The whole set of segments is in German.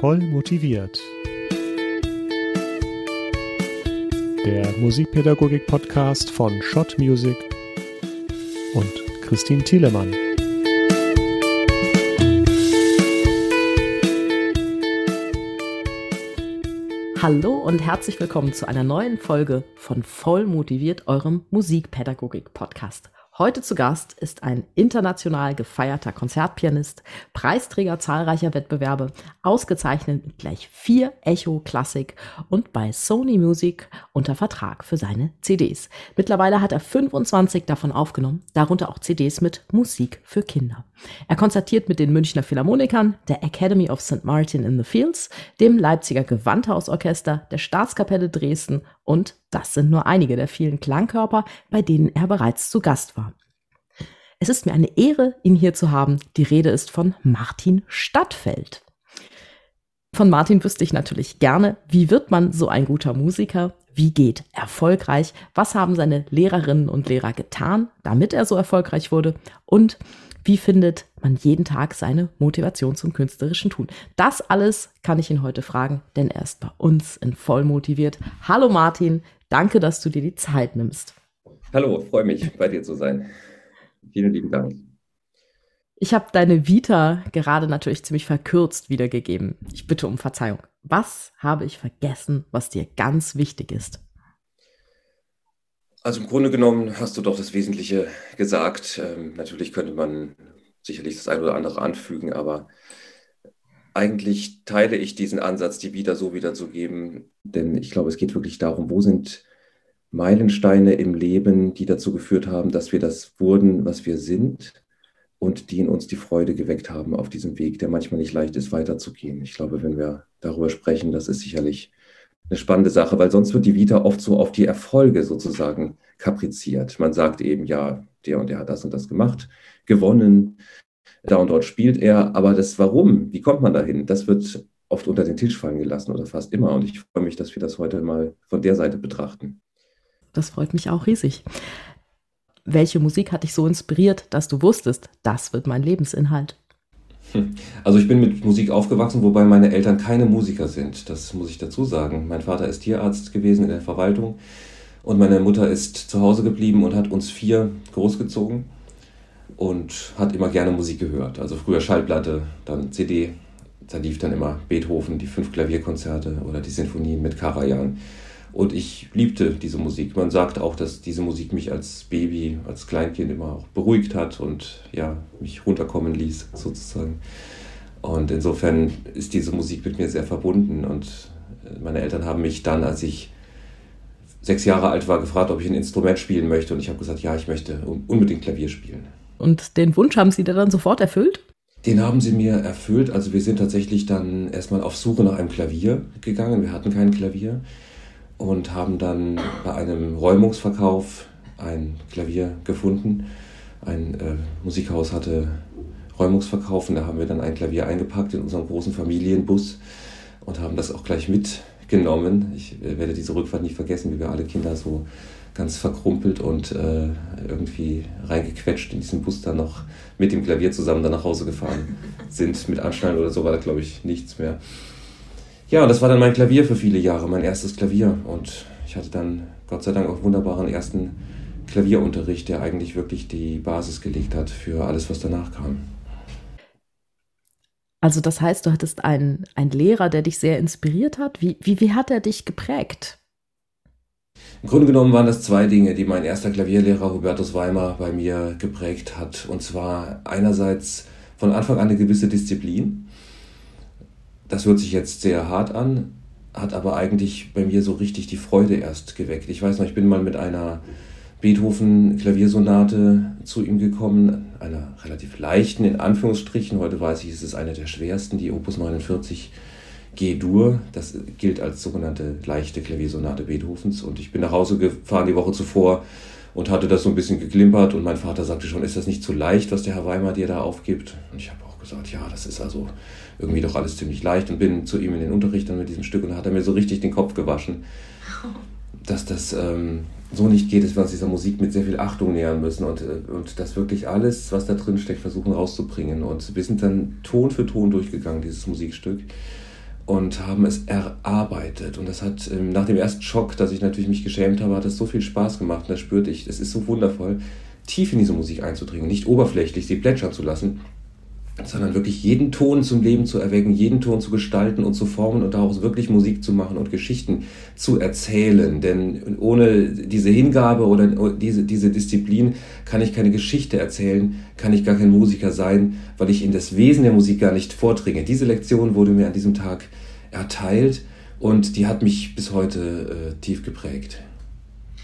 Voll motiviert. Der Musikpädagogik-Podcast von Schott Music und Christine Thielemann. Hallo und herzlich willkommen zu einer neuen Folge von Voll motiviert, eurem Musikpädagogik-Podcast. Heute zu Gast ist ein international gefeierter Konzertpianist, Preisträger zahlreicher Wettbewerbe, ausgezeichnet mit gleich vier Echo Klassik und bei Sony Music unter Vertrag für seine CDs. Mittlerweile hat er 25 davon aufgenommen, darunter auch CDs mit Musik für Kinder. Er konzertiert mit den Münchner Philharmonikern, der Academy of St. Martin in the Fields, dem Leipziger Gewandhausorchester, der Staatskapelle Dresden und das sind nur einige der vielen Klangkörper, bei denen er bereits zu Gast war. Es ist mir eine Ehre, ihn hier zu haben. Die Rede ist von Martin Stadtfeld. Von Martin wüsste ich natürlich gerne, wie wird man so ein guter Musiker? Wie geht erfolgreich? Was haben seine Lehrerinnen und Lehrer getan, damit er so erfolgreich wurde? Und wie findet man jeden Tag seine Motivation zum künstlerischen Tun? Das alles kann ich ihn heute fragen, denn er ist bei uns in voll motiviert. Hallo Martin, danke, dass du dir die Zeit nimmst. Hallo, freue mich, bei dir zu sein. Vielen lieben Dank. Ich habe deine Vita gerade natürlich ziemlich verkürzt wiedergegeben. Ich bitte um Verzeihung. Was habe ich vergessen, was dir ganz wichtig ist? Also im Grunde genommen hast du doch das Wesentliche gesagt. Ähm, natürlich könnte man sicherlich das eine oder andere anfügen, aber eigentlich teile ich diesen Ansatz, die Vita so wiederzugeben, denn ich glaube, es geht wirklich darum, wo sind Meilensteine im Leben, die dazu geführt haben, dass wir das wurden, was wir sind und die in uns die Freude geweckt haben auf diesem Weg, der manchmal nicht leicht ist, weiterzugehen. Ich glaube, wenn wir darüber sprechen, das ist sicherlich eine spannende Sache, weil sonst wird die Vita oft so auf die Erfolge sozusagen kapriziert. Man sagt eben, ja, der und der hat das und das gemacht, gewonnen, da und dort spielt er, aber das Warum, wie kommt man dahin, das wird oft unter den Tisch fallen gelassen oder fast immer. Und ich freue mich, dass wir das heute mal von der Seite betrachten. Das freut mich auch riesig. Welche Musik hat dich so inspiriert, dass du wusstest, das wird mein Lebensinhalt? Hm. Also ich bin mit Musik aufgewachsen, wobei meine Eltern keine Musiker sind. Das muss ich dazu sagen. Mein Vater ist Tierarzt gewesen in der Verwaltung und meine Mutter ist zu Hause geblieben und hat uns vier großgezogen und hat immer gerne Musik gehört. Also früher Schallplatte, dann CD. Da lief dann immer Beethoven, die fünf Klavierkonzerte oder die Sinfonien mit Karajan. Und ich liebte diese Musik. Man sagt auch, dass diese Musik mich als Baby, als Kleinkind immer auch beruhigt hat und ja, mich runterkommen ließ, sozusagen. Und insofern ist diese Musik mit mir sehr verbunden. Und äh, meine Eltern haben mich dann, als ich sechs Jahre alt war, gefragt, ob ich ein Instrument spielen möchte. Und ich habe gesagt, ja, ich möchte unbedingt Klavier spielen. Und den Wunsch haben Sie dann sofort erfüllt? Den haben sie mir erfüllt. Also wir sind tatsächlich dann erstmal auf Suche nach einem Klavier gegangen. Wir hatten kein Klavier und haben dann bei einem Räumungsverkauf ein Klavier gefunden. Ein äh, Musikhaus hatte Räumungsverkauf und da haben wir dann ein Klavier eingepackt in unseren großen Familienbus und haben das auch gleich mitgenommen. Ich äh, werde diese Rückfahrt nicht vergessen, wie wir alle Kinder so ganz verkrumpelt und äh, irgendwie reingequetscht in diesen Bus dann noch mit dem Klavier zusammen dann nach Hause gefahren sind. Mit Anschnallen oder so war da, glaube ich, nichts mehr. Ja, das war dann mein Klavier für viele Jahre, mein erstes Klavier. Und ich hatte dann Gott sei Dank auch wunderbaren ersten Klavierunterricht, der eigentlich wirklich die Basis gelegt hat für alles, was danach kam. Also das heißt, du hattest einen, einen Lehrer, der dich sehr inspiriert hat. Wie, wie, wie hat er dich geprägt? Im Grunde genommen waren das zwei Dinge, die mein erster Klavierlehrer Hubertus Weimar bei mir geprägt hat. Und zwar einerseits von Anfang an eine gewisse Disziplin das hört sich jetzt sehr hart an, hat aber eigentlich bei mir so richtig die Freude erst geweckt. Ich weiß noch, ich bin mal mit einer Beethoven-Klaviersonate zu ihm gekommen, einer relativ leichten, in Anführungsstrichen. Heute weiß ich, es ist eine der schwersten, die Opus 49 G-Dur. Das gilt als sogenannte leichte Klaviersonate Beethovens. Und ich bin nach Hause gefahren die Woche zuvor und hatte das so ein bisschen geklimpert. Und mein Vater sagte schon, ist das nicht zu leicht, was der Herr Weimar dir da aufgibt? Und ich habe auch gesagt, ja, das ist also irgendwie doch alles ziemlich leicht und bin zu ihm in den Unterricht dann mit diesem Stück und hat er mir so richtig den Kopf gewaschen, dass das ähm, so nicht geht, dass wir uns dieser Musik mit sehr viel Achtung nähern müssen und, äh, und das wirklich alles, was da drin steckt, versuchen rauszubringen. Und wir sind dann Ton für Ton durchgegangen, dieses Musikstück. und haben es erarbeitet. Und das hat ähm, nach dem ersten Schock, dass ich natürlich mich geschämt habe, hat es so viel Spaß gemacht. Und da spürte ich, es ist so wundervoll, tief in diese Musik einzudringen, nicht oberflächlich sie plätschern zu lassen, sondern wirklich jeden Ton zum Leben zu erwecken, jeden Ton zu gestalten und zu formen und daraus wirklich Musik zu machen und Geschichten zu erzählen. Denn ohne diese Hingabe oder diese, diese Disziplin kann ich keine Geschichte erzählen, kann ich gar kein Musiker sein, weil ich in das Wesen der Musik gar nicht vordringe. Diese Lektion wurde mir an diesem Tag erteilt und die hat mich bis heute äh, tief geprägt.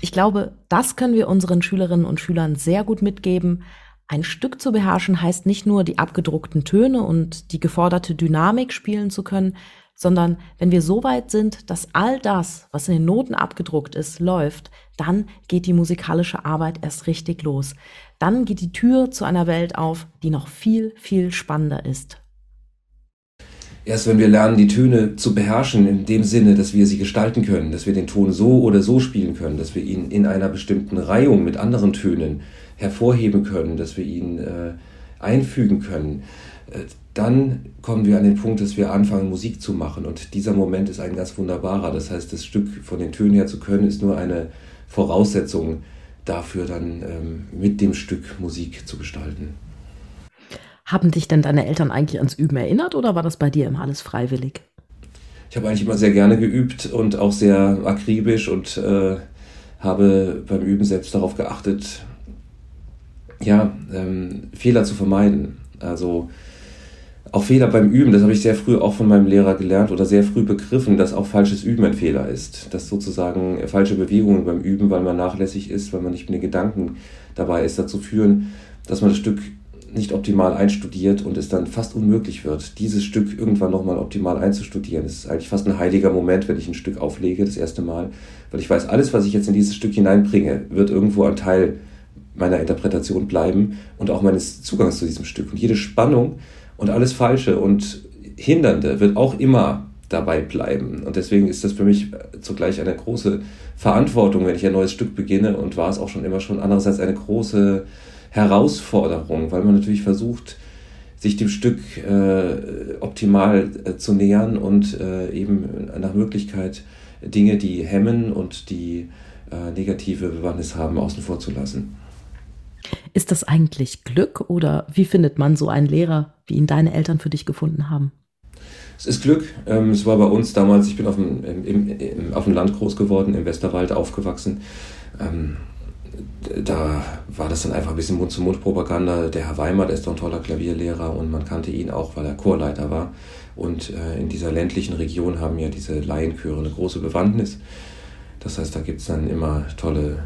Ich glaube, das können wir unseren Schülerinnen und Schülern sehr gut mitgeben ein Stück zu beherrschen heißt nicht nur die abgedruckten Töne und die geforderte Dynamik spielen zu können, sondern wenn wir so weit sind, dass all das, was in den Noten abgedruckt ist, läuft, dann geht die musikalische Arbeit erst richtig los. Dann geht die Tür zu einer Welt auf, die noch viel, viel spannender ist. Erst wenn wir lernen, die Töne zu beherrschen, in dem Sinne, dass wir sie gestalten können, dass wir den Ton so oder so spielen können, dass wir ihn in einer bestimmten Reihung mit anderen Tönen hervorheben können, dass wir ihn äh, einfügen können, äh, dann kommen wir an den Punkt, dass wir anfangen, Musik zu machen. Und dieser Moment ist ein ganz wunderbarer. Das heißt, das Stück von den Tönen her zu können, ist nur eine Voraussetzung dafür, dann ähm, mit dem Stück Musik zu gestalten. Haben dich denn deine Eltern eigentlich ans Üben erinnert oder war das bei dir immer alles freiwillig? Ich habe eigentlich immer sehr gerne geübt und auch sehr akribisch und äh, habe beim Üben selbst darauf geachtet, ja, ähm, Fehler zu vermeiden. Also auch Fehler beim Üben, das habe ich sehr früh auch von meinem Lehrer gelernt oder sehr früh begriffen, dass auch falsches Üben ein Fehler ist. Dass sozusagen falsche Bewegungen beim Üben, weil man nachlässig ist, weil man nicht mit den Gedanken dabei ist, dazu führen, dass man das Stück nicht optimal einstudiert und es dann fast unmöglich wird, dieses Stück irgendwann nochmal optimal einzustudieren. Es ist eigentlich fast ein heiliger Moment, wenn ich ein Stück auflege, das erste Mal, weil ich weiß, alles, was ich jetzt in dieses Stück hineinbringe, wird irgendwo ein Teil meiner Interpretation bleiben und auch meines Zugangs zu diesem Stück. Und jede Spannung und alles Falsche und Hindernde wird auch immer dabei bleiben. Und deswegen ist das für mich zugleich eine große Verantwortung, wenn ich ein neues Stück beginne und war es auch schon immer schon andererseits eine große Herausforderung, weil man natürlich versucht, sich dem Stück äh, optimal äh, zu nähern und äh, eben nach Möglichkeit Dinge, die hemmen und die äh, negative Bewandtnis haben, außen vor zu lassen. Ist das eigentlich Glück oder wie findet man so einen Lehrer, wie ihn deine Eltern für dich gefunden haben? Es ist Glück. Ähm, es war bei uns damals, ich bin auf dem, im, im, auf dem Land groß geworden, im Westerwald aufgewachsen. Ähm, da war das dann einfach ein bisschen Mund-zu-Mund-Propaganda. Der Herr Weimar, der ist doch ein toller Klavierlehrer und man kannte ihn auch, weil er Chorleiter war. Und äh, in dieser ländlichen Region haben ja diese Laienchöre eine große Bewandtnis. Das heißt, da gibt es dann immer tolle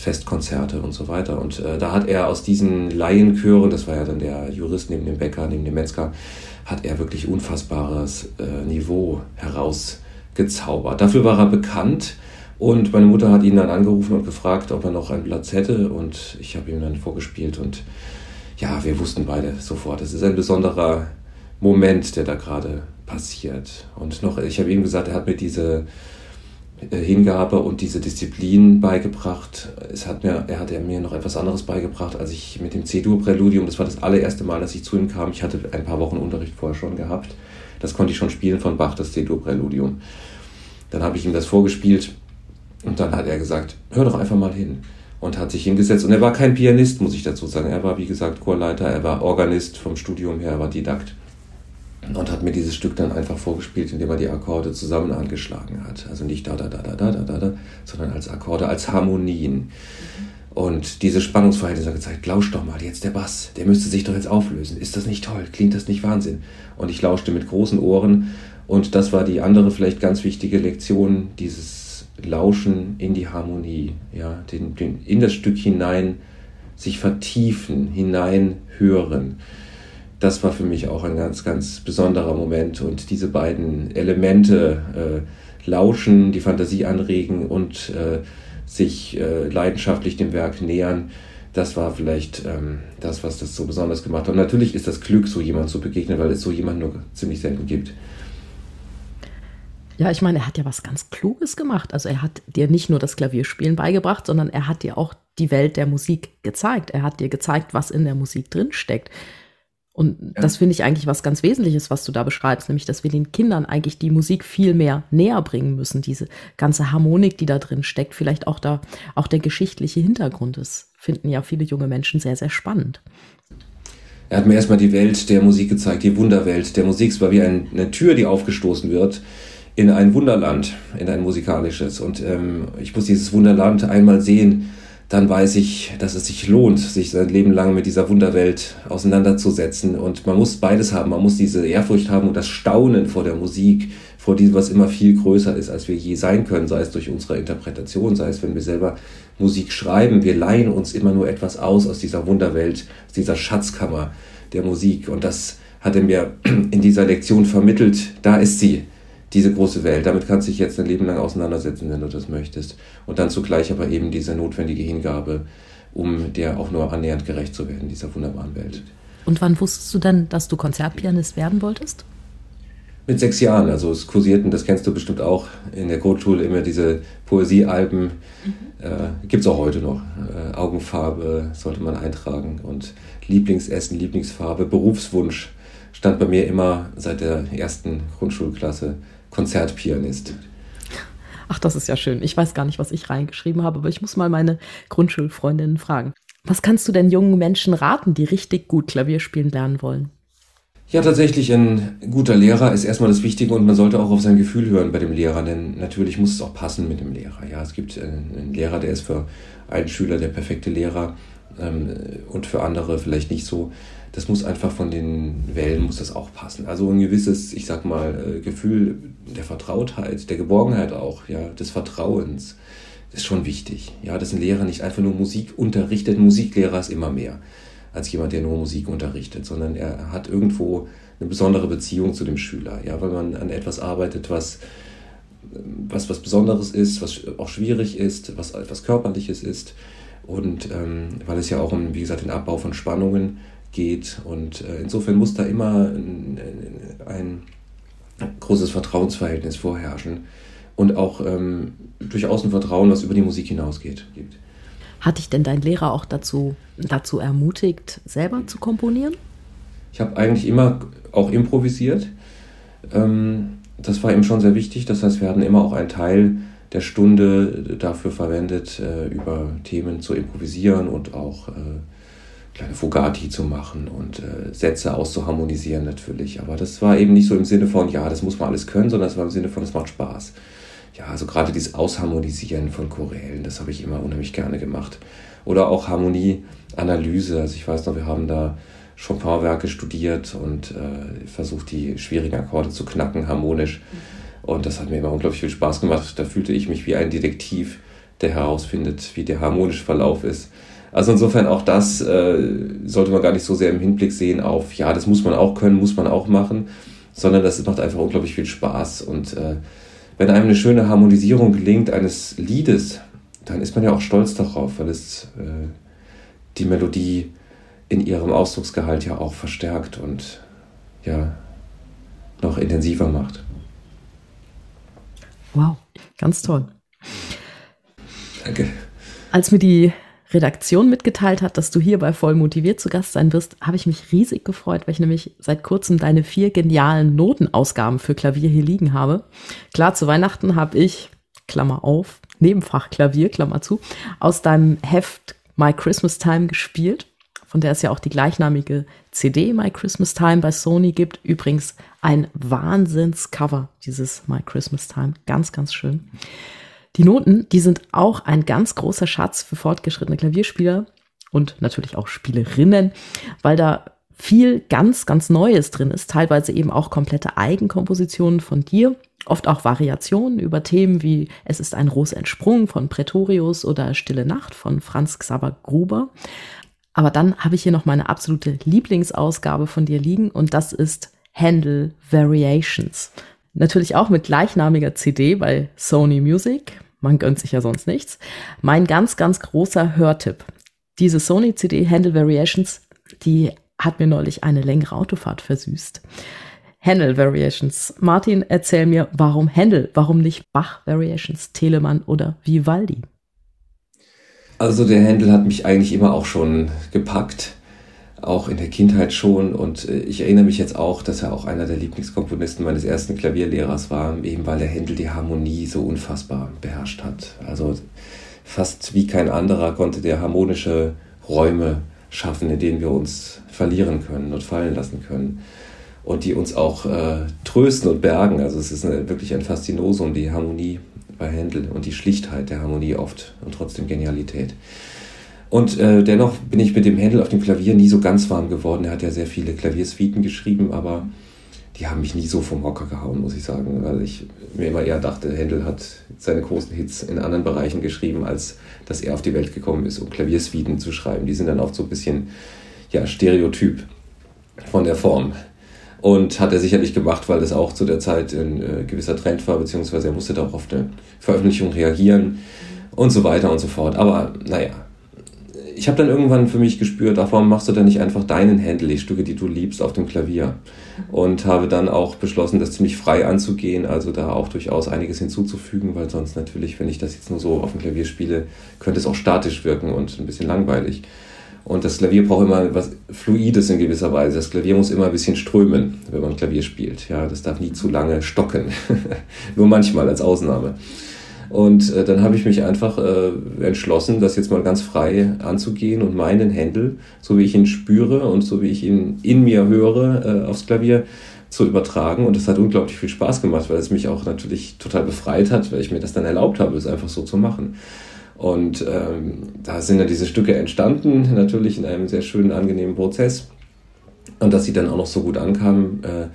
Festkonzerte und so weiter. Und äh, da hat er aus diesen Laienchören, das war ja dann der Jurist neben dem Bäcker, neben dem Metzger, hat er wirklich unfassbares äh, Niveau herausgezaubert. Dafür war er bekannt und meine Mutter hat ihn dann angerufen und gefragt, ob er noch einen Platz hätte und ich habe ihm dann vorgespielt und ja, wir wussten beide sofort, es ist ein besonderer Moment, der da gerade passiert. Und noch, ich habe ihm gesagt, er hat mir diese Hingabe und diese Disziplin beigebracht. Es hat mir, er hat mir noch etwas anderes beigebracht, als ich mit dem C-Dur-Präludium, das war das allererste Mal, dass ich zu ihm kam. Ich hatte ein paar Wochen Unterricht vorher schon gehabt. Das konnte ich schon spielen von Bach, das C-Dur-Präludium. Dann habe ich ihm das vorgespielt und dann hat er gesagt, hör doch einfach mal hin. Und hat sich hingesetzt. Und er war kein Pianist, muss ich dazu sagen. Er war, wie gesagt, Chorleiter, er war Organist vom Studium her, er war Didakt und hat mir dieses Stück dann einfach vorgespielt, indem er die Akkorde zusammen angeschlagen hat. Also nicht da, da, da, da, da, da, da, sondern als Akkorde, als Harmonien. Und diese Spannungsverhältnisse gezeigt, lausch doch mal, jetzt der Bass, der müsste sich doch jetzt auflösen. Ist das nicht toll? Klingt das nicht Wahnsinn? Und ich lauschte mit großen Ohren. Und das war die andere vielleicht ganz wichtige Lektion, dieses Lauschen in die Harmonie, ja, den, den, in das Stück hinein sich vertiefen, hinein hören das war für mich auch ein ganz, ganz besonderer Moment. Und diese beiden Elemente, äh, lauschen, die Fantasie anregen und äh, sich äh, leidenschaftlich dem Werk nähern, das war vielleicht ähm, das, was das so besonders gemacht hat. Und natürlich ist das Glück, so jemand zu begegnen, weil es so jemand nur ziemlich selten gibt. Ja, ich meine, er hat ja was ganz Kluges gemacht. Also er hat dir nicht nur das Klavierspielen beigebracht, sondern er hat dir auch die Welt der Musik gezeigt. Er hat dir gezeigt, was in der Musik drinsteckt. Und ja. das finde ich eigentlich was ganz Wesentliches, was du da beschreibst, nämlich, dass wir den Kindern eigentlich die Musik viel mehr näher bringen müssen. Diese ganze Harmonik, die da drin steckt, vielleicht auch da, auch der geschichtliche Hintergrund ist, finden ja viele junge Menschen sehr, sehr spannend. Er hat mir erstmal die Welt der Musik gezeigt, die Wunderwelt der Musik. Es war wie eine Tür, die aufgestoßen wird in ein Wunderland, in ein musikalisches. Und ähm, ich muss dieses Wunderland einmal sehen, dann weiß ich, dass es sich lohnt, sich sein Leben lang mit dieser Wunderwelt auseinanderzusetzen. Und man muss beides haben. Man muss diese Ehrfurcht haben und das Staunen vor der Musik, vor dem, was immer viel größer ist, als wir je sein können, sei es durch unsere Interpretation, sei es, wenn wir selber Musik schreiben. Wir leihen uns immer nur etwas aus aus dieser Wunderwelt, aus dieser Schatzkammer der Musik. Und das hat er mir in dieser Lektion vermittelt. Da ist sie diese große Welt. Damit kannst du dich jetzt ein Leben lang auseinandersetzen, wenn du das möchtest. Und dann zugleich aber eben diese notwendige Hingabe, um der auch nur annähernd gerecht zu werden, dieser wunderbaren Welt. Und wann wusstest du denn, dass du Konzertpianist werden wolltest? Mit sechs Jahren. Also es kursierten, das kennst du bestimmt auch, in der Grundschule immer diese Poesiealben. Mhm. Äh, Gibt es auch heute noch. Äh, Augenfarbe sollte man eintragen und Lieblingsessen, Lieblingsfarbe, Berufswunsch stand bei mir immer seit der ersten Grundschulklasse Konzertpianist. Ach, das ist ja schön. Ich weiß gar nicht, was ich reingeschrieben habe, aber ich muss mal meine Grundschulfreundinnen fragen. Was kannst du denn jungen Menschen raten, die richtig gut Klavier spielen lernen wollen? Ja, tatsächlich ein guter Lehrer ist erstmal das Wichtige und man sollte auch auf sein Gefühl hören bei dem Lehrer, denn natürlich muss es auch passen mit dem Lehrer. Ja, es gibt einen Lehrer, der ist für einen Schüler der perfekte Lehrer ähm, und für andere vielleicht nicht so das muss einfach von den Wellen muss das auch passen. Also ein gewisses, ich sag mal, äh, Gefühl der Vertrautheit, der Geborgenheit auch, ja, des Vertrauens ist schon wichtig. Ja, dass ein Lehrer nicht einfach nur Musik unterrichtet. Musiklehrer ist immer mehr als jemand, der nur Musik unterrichtet, sondern er hat irgendwo eine besondere Beziehung zu dem Schüler. Ja, weil man an etwas arbeitet, was was was Besonderes ist, was auch schwierig ist, was etwas Körperliches ist. Und ähm, weil es ja auch um, wie gesagt, den Abbau von Spannungen geht. Und äh, insofern muss da immer ein, ein, großes Vertrauensverhältnis vorherrschen und auch ähm, durchaus ein Vertrauen, was über die Musik hinausgeht. Gibt. Hat dich denn dein Lehrer auch dazu, dazu ermutigt, selber zu komponieren? Ich habe eigentlich immer auch improvisiert. Ähm, das war ihm schon sehr wichtig. Das heißt, wir hatten immer auch einen Teil der Stunde dafür verwendet, äh, über Themen zu improvisieren und auch äh, kleine Fugati zu machen und äh, Sätze auszuharmonisieren natürlich. Aber das war eben nicht so im Sinne von, ja, das muss man alles können, sondern es war im Sinne von, es macht Spaß. Ja, also gerade dieses Ausharmonisieren von Chorälen, das habe ich immer unheimlich gerne gemacht. Oder auch Harmonieanalyse. Also ich weiß noch, wir haben da Chopin-Werke studiert und äh, versucht, die schwierigen Akkorde zu knacken, harmonisch. Und das hat mir immer unglaublich viel Spaß gemacht. Da fühlte ich mich wie ein Detektiv, der herausfindet, wie der harmonische Verlauf ist. Also insofern auch das äh, sollte man gar nicht so sehr im Hinblick sehen auf, ja, das muss man auch können, muss man auch machen, sondern das macht einfach unglaublich viel Spaß. Und äh, wenn einem eine schöne Harmonisierung gelingt eines Liedes, dann ist man ja auch stolz darauf, weil es äh, die Melodie in ihrem Ausdrucksgehalt ja auch verstärkt und ja noch intensiver macht. Wow, ganz toll. Danke. Als mir die Redaktion mitgeteilt hat, dass du hier bei Voll motiviert zu Gast sein wirst, habe ich mich riesig gefreut, weil ich nämlich seit kurzem deine vier genialen Notenausgaben für Klavier hier liegen habe. Klar, zu Weihnachten habe ich, Klammer auf, Nebenfach Klavier, Klammer zu, aus deinem Heft My Christmas Time gespielt, von der es ja auch die gleichnamige CD My Christmas Time bei Sony gibt. Übrigens ein Wahnsinnscover, dieses My Christmas Time. Ganz, ganz schön. Die Noten, die sind auch ein ganz großer Schatz für fortgeschrittene Klavierspieler und natürlich auch Spielerinnen, weil da viel ganz, ganz Neues drin ist, teilweise eben auch komplette Eigenkompositionen von dir, oft auch Variationen über Themen wie Es ist ein Rose entsprungen von Pretorius oder Stille Nacht von Franz Xaver Gruber. Aber dann habe ich hier noch meine absolute Lieblingsausgabe von dir liegen und das ist Handel Variations. Natürlich auch mit gleichnamiger CD bei Sony Music. Man gönnt sich ja sonst nichts. Mein ganz, ganz großer Hörtipp. Diese Sony CD Handle Variations, die hat mir neulich eine längere Autofahrt versüßt. Handel Variations. Martin, erzähl mir, warum Handel? Warum nicht Bach Variations, Telemann oder Vivaldi? Also der Handel hat mich eigentlich immer auch schon gepackt. auch in der Kindheit schon. Und äh, ich erinnere mich jetzt auch, dass er auch einer der Lieblingskomponisten meines ersten Klavierlehrers war, eben weil der Händel die Harmonie so unfassbar beherrscht hat. Also fast wie kein anderer konnte der harmonische Räume schaffen, in denen wir uns verlieren können und fallen lassen können. Und die uns auch äh, trösten und bergen. Also es ist eine, wirklich ein Faszinosum, die Harmonie bei Händel und die Schlichtheit der Harmonie oft und trotzdem Genialität. Und äh, dennoch bin ich mit dem Händel auf dem Klavier nie so ganz warm geworden. Er hat ja sehr viele Klaviersuiten geschrieben, aber die haben mich nie so vom Hocker gehauen, muss ich sagen, weil ich mir immer eher dachte, Händel hat seine großen Hits in anderen Bereichen geschrieben, als dass er auf die Welt gekommen ist, um Klaviersuiten zu schreiben. Die sind dann oft so ein bisschen ja, Stereotyp von der Form. Und hat er sicherlich gemacht, weil das auch zu der Zeit ein äh, gewisser Trend war, beziehungsweise er musste da auch auf eine Veröffentlichung reagieren und so weiter und so fort. Aber naja, ich habe dann irgendwann für mich gespürt, ach, warum machst du denn nicht einfach deinen Handle, die Stücke, die du liebst, auf dem Klavier? Und habe dann auch beschlossen, das ziemlich frei anzugehen, also da auch durchaus einiges hinzuzufügen, weil sonst natürlich, wenn ich das jetzt nur so auf dem Klavier spiele, könnte es auch statisch wirken und ein bisschen langweilig. Und das Klavier braucht immer was Fluides in gewisser Weise. Das Klavier muss immer ein bisschen strömen, wenn man Klavier spielt. Ja, das darf nie zu lange stocken. nur manchmal als Ausnahme. Und äh, dann habe ich mich einfach äh, entschlossen, das jetzt mal ganz frei anzugehen und meinen Händel, so wie ich ihn spüre und so wie ich ihn in mir höre, äh, aufs Klavier zu übertragen. Und das hat unglaublich viel Spaß gemacht, weil es mich auch natürlich total befreit hat, weil ich mir das dann erlaubt habe, es einfach so zu machen. Und ähm, da sind dann diese Stücke entstanden, natürlich in einem sehr schönen, angenehmen Prozess. Und dass sie dann auch noch so gut ankamen, äh,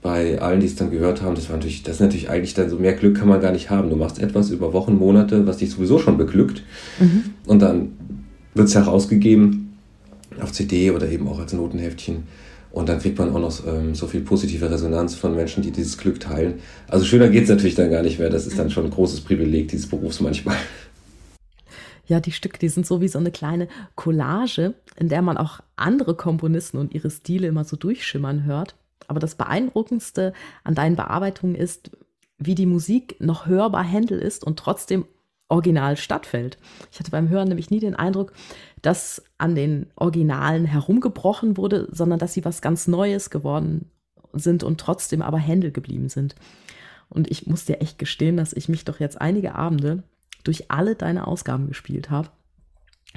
bei allen, die es dann gehört haben, das war natürlich, das ist natürlich eigentlich dann so mehr Glück kann man gar nicht haben. Du machst etwas über Wochen, Monate, was dich sowieso schon beglückt. Mhm. Und dann wird es herausgegeben auf CD oder eben auch als Notenheftchen. Und dann kriegt man auch noch ähm, so viel positive Resonanz von Menschen, die dieses Glück teilen. Also schöner geht es natürlich dann gar nicht mehr. Das ist dann schon ein großes Privileg dieses Berufs manchmal. Ja, die Stücke, die sind so wie so eine kleine Collage, in der man auch andere Komponisten und ihre Stile immer so durchschimmern hört. Aber das Beeindruckendste an deinen Bearbeitungen ist, wie die Musik noch hörbar Händel ist und trotzdem original stattfällt. Ich hatte beim Hören nämlich nie den Eindruck, dass an den Originalen herumgebrochen wurde, sondern dass sie was ganz Neues geworden sind und trotzdem aber Händel geblieben sind. Und ich muss dir echt gestehen, dass ich mich doch jetzt einige Abende durch alle deine Ausgaben gespielt habe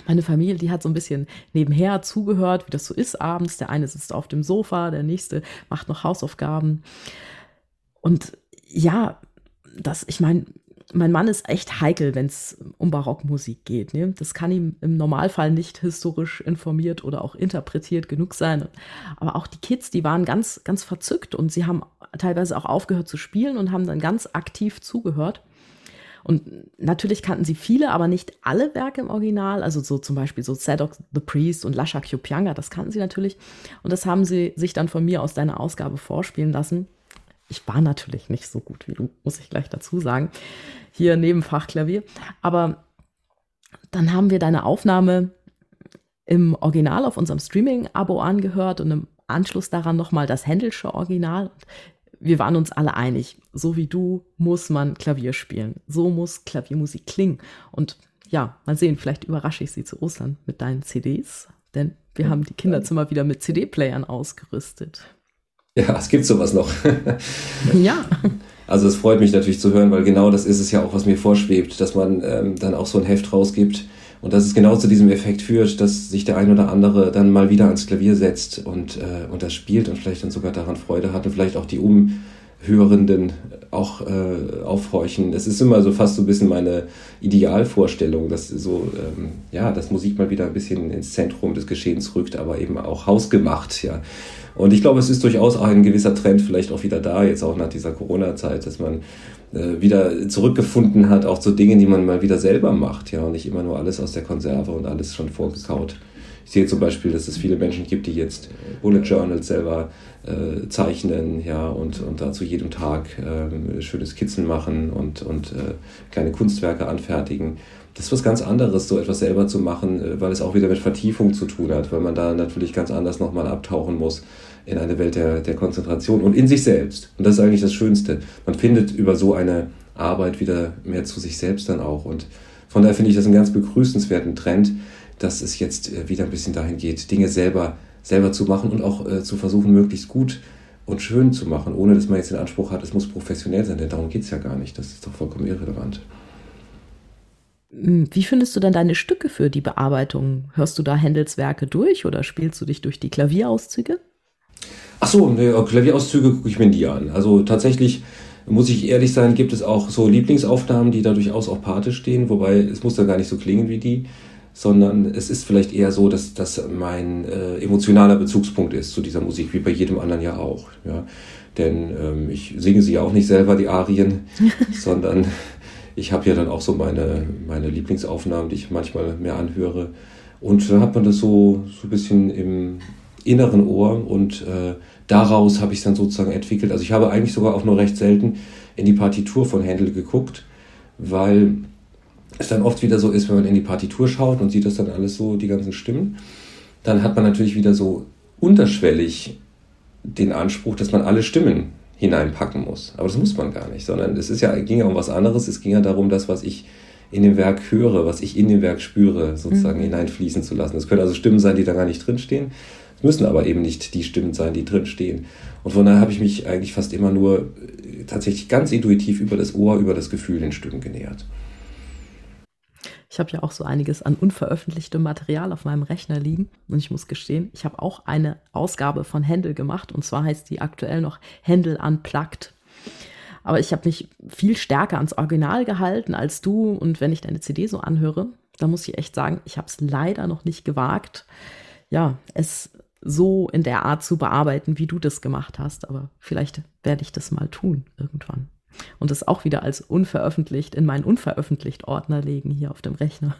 meine Familie, die hat so ein bisschen nebenher zugehört, wie das so ist abends. Der eine sitzt auf dem Sofa, der nächste macht noch Hausaufgaben. Und ja, das, ich meine, mein Mann ist echt heikel, wenn es um Barockmusik geht. Ne? Das kann ihm im Normalfall nicht historisch informiert oder auch interpretiert genug sein. Aber auch die Kids, die waren ganz, ganz verzückt und sie haben teilweise auch aufgehört zu spielen und haben dann ganz aktiv zugehört. Und natürlich kannten sie viele, aber nicht alle Werke im Original. Also so zum Beispiel so Sadok the Priest und Lasha Kyopyanga, das kannten sie natürlich. Und das haben sie sich dann von mir aus deiner Ausgabe vorspielen lassen. Ich war natürlich nicht so gut wie du, muss ich gleich dazu sagen. Hier neben Fachklavier. Aber dann haben wir deine Aufnahme im Original auf unserem Streaming-Abo angehört und im Anschluss daran nochmal das Händelsche Original wir waren uns alle einig, so wie du muss man Klavier spielen. So muss Klaviermusik klingen. Und ja, mal sehen, vielleicht überrasche ich sie zu Ostern mit deinen CDs, denn wir haben die Kinderzimmer wieder mit CD-Playern ausgerüstet. Ja, es gibt sowas noch. ja. Also es freut mich natürlich zu hören, weil genau das ist es ja auch, was mir vorschwebt, dass man ähm, dann auch so ein Heft rausgibt und dass es genau zu diesem Effekt führt, dass sich der ein oder andere dann mal wieder ans Klavier setzt und, äh, und das spielt und vielleicht dann sogar daran Freude hat und vielleicht auch die Umhörenden auch äh, aufhorchen. Es ist immer so fast so ein bisschen meine Idealvorstellung, dass so, ähm, ja, dass Musik mal wieder ein bisschen ins Zentrum des Geschehens rückt, aber eben auch hausgemacht, ja. Und ich glaube, es ist durchaus auch ein gewisser Trend vielleicht auch wieder da, jetzt auch nach dieser Corona-Zeit, dass man äh, wieder zurückgefunden hat, auch zu Dingen, die man mal wieder selber macht, ja, und nicht immer nur alles aus der Konserve und alles schon vorgekaut. Ich sehe zum Beispiel, dass es viele Menschen gibt, die jetzt Bullet Journals selber äh, zeichnen, ja, und, und da zu jedem Tag äh, schöne Skizzen machen und, und äh, kleine Kunstwerke anfertigen. Das ist was ganz anderes, so etwas selber zu machen, äh, weil es auch wieder mit Vertiefung zu tun hat, weil man da natürlich ganz anders nochmal abtauchen muss in eine Welt der, der Konzentration und in sich selbst. Und das ist eigentlich das Schönste. Man findet über so eine Arbeit wieder mehr zu sich selbst dann auch. Und von daher finde ich das einen ganz begrüßenswerten Trend, dass es jetzt äh, wieder ein bisschen dahin geht, Dinge selber selber zu machen und auch äh, zu versuchen, möglichst gut und schön zu machen, ohne dass man jetzt den Anspruch hat, es muss professionell sein, denn darum geht es ja gar nicht. Das ist doch vollkommen irrelevant. Hm, wie findest du denn deine Stücke für die Bearbeitung? Hörst du da Händels Werke durch oder spielst du dich durch die Klavierauszüge? Ach so, ne, Klavierauszüge gucke ich mir nie an. Also tatsächlich muss ich ehrlich sein, gibt es auch so Lieblingsaufnahmen, die da durchaus auch Pate stehen, wobei es muss da gar nicht so klingen wie die, sondern es ist vielleicht eher so, dass das mein äh, emotionaler Bezugspunkt ist zu dieser Musik, wie bei jedem anderen ja auch. Ja. Denn ähm, ich singe sie ja auch nicht selber, die Arien, sondern ich habe ja dann auch so meine, meine Lieblingsaufnahmen, die ich manchmal mehr anhöre. Und dann hat man das so, so ein bisschen im inneren Ohr und äh, daraus habe ich es dann sozusagen entwickelt. Also ich habe eigentlich sogar auch nur recht selten in die Partitur von Händel geguckt, weil es dann oft wieder so ist, wenn man in die Partitur schaut und sieht das dann alles so, die ganzen Stimmen, dann hat man natürlich wieder so unterschwellig den Anspruch, dass man alle Stimmen hineinpacken muss. Aber das muss man gar nicht, sondern es ist ja, ging ja um was anderes. Es ging ja darum, das, was ich in dem Werk höre, was ich in dem Werk spüre, sozusagen mhm. hineinfließen zu lassen. Es können also Stimmen sein, die da gar nicht drinstehen. Es müssen aber eben nicht die Stimmen sein, die drinstehen. Und von daher habe ich mich eigentlich fast immer nur tatsächlich ganz intuitiv über das Ohr, über das Gefühl den Stücken genähert. Ich habe ja auch so einiges an unveröffentlichtem Material auf meinem Rechner liegen. Und ich muss gestehen, ich habe auch eine Ausgabe von Händel gemacht. Und zwar heißt die aktuell noch Händel Unplugged. Aber ich habe mich viel stärker ans Original gehalten als du. Und wenn ich deine CD so anhöre, da muss ich echt sagen, ich habe es leider noch nicht gewagt, ja, es so in der Art zu bearbeiten, wie du das gemacht hast. Aber vielleicht werde ich das mal tun irgendwann und es auch wieder als unveröffentlicht in meinen Unveröffentlicht-Ordner legen hier auf dem Rechner.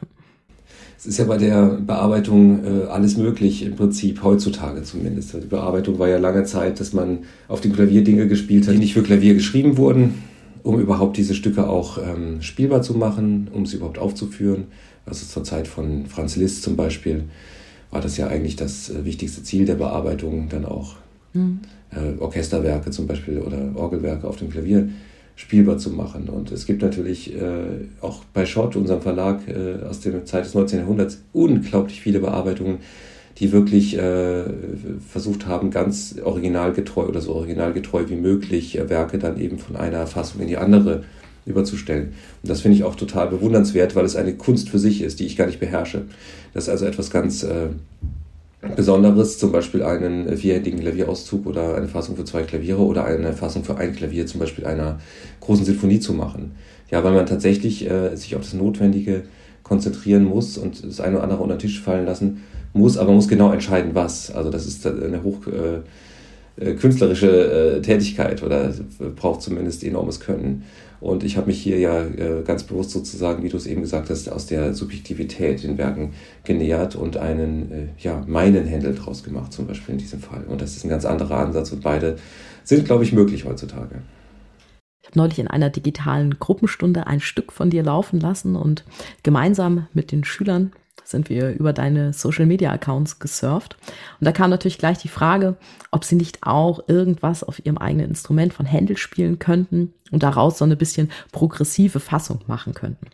Es ist ja bei der Bearbeitung äh, alles möglich, im Prinzip heutzutage zumindest. Die Bearbeitung war ja lange Zeit, dass man auf dem Klavier Dinge gespielt hat, die nicht für Klavier geschrieben wurden, um überhaupt diese Stücke auch ähm, spielbar zu machen, um sie überhaupt aufzuführen. Also zur Zeit von Franz Liszt zum Beispiel war das ja eigentlich das äh, wichtigste Ziel der Bearbeitung, dann auch mhm. äh, Orchesterwerke zum Beispiel oder Orgelwerke auf dem Klavier spielbar zu machen. Und es gibt natürlich äh, auch bei Schott, unserem Verlag äh, aus der Zeit des 19. Jahrhunderts, unglaublich viele Bearbeitungen, die wirklich äh, versucht haben, ganz originalgetreu oder so originalgetreu wie möglich äh, Werke dann eben von einer Fassung in die andere überzustellen. Und das finde ich auch total bewundernswert, weil es eine Kunst für sich ist, die ich gar nicht beherrsche. Das ist also etwas ganz äh, Besonderes, zum Beispiel einen vierhändigen Klavierauszug oder eine Fassung für zwei Klaviere oder eine Fassung für ein Klavier, zum Beispiel einer großen Sinfonie zu machen. Ja, weil man tatsächlich äh, sich auf das Notwendige konzentrieren muss und das eine oder andere unter den Tisch fallen lassen muss, aber muss genau entscheiden, was. Also das ist eine hoch äh, äh künstlerische äh, Tätigkeit oder braucht zumindest enormes Können. Und ich habe mich hier ja äh, ganz bewusst sozusagen, wie du es eben gesagt hast, aus der Subjektivität den Werken genähert und einen, äh, ja, meinen Händel draus gemacht, zum Beispiel in diesem Fall. Und das ist ein ganz anderer Ansatz und beide sind, glaube ich, möglich heutzutage. Ich habe neulich in einer digitalen Gruppenstunde ein Stück von dir laufen lassen und gemeinsam mit den Schülern sind wir über deine Social Media Accounts gesurft. Und da kam natürlich gleich die Frage, ob sie nicht auch irgendwas auf ihrem eigenen Instrument von Händel spielen könnten und daraus so eine bisschen progressive Fassung machen könnten.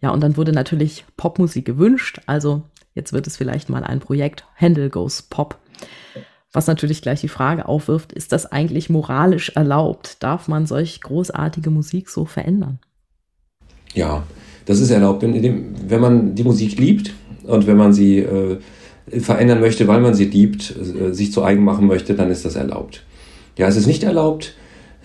Ja, und dann wurde natürlich Popmusik gewünscht. Also jetzt wird es vielleicht mal ein Projekt Händel Goes Pop. Was natürlich gleich die Frage aufwirft, ist das eigentlich moralisch erlaubt? Darf man solch großartige Musik so verändern? Ja, das ist erlaubt. Wenn man die Musik liebt, und wenn man sie äh, verändern möchte, weil man sie liebt, äh, sich zu eigen machen möchte, dann ist das erlaubt. Ja, es ist nicht erlaubt,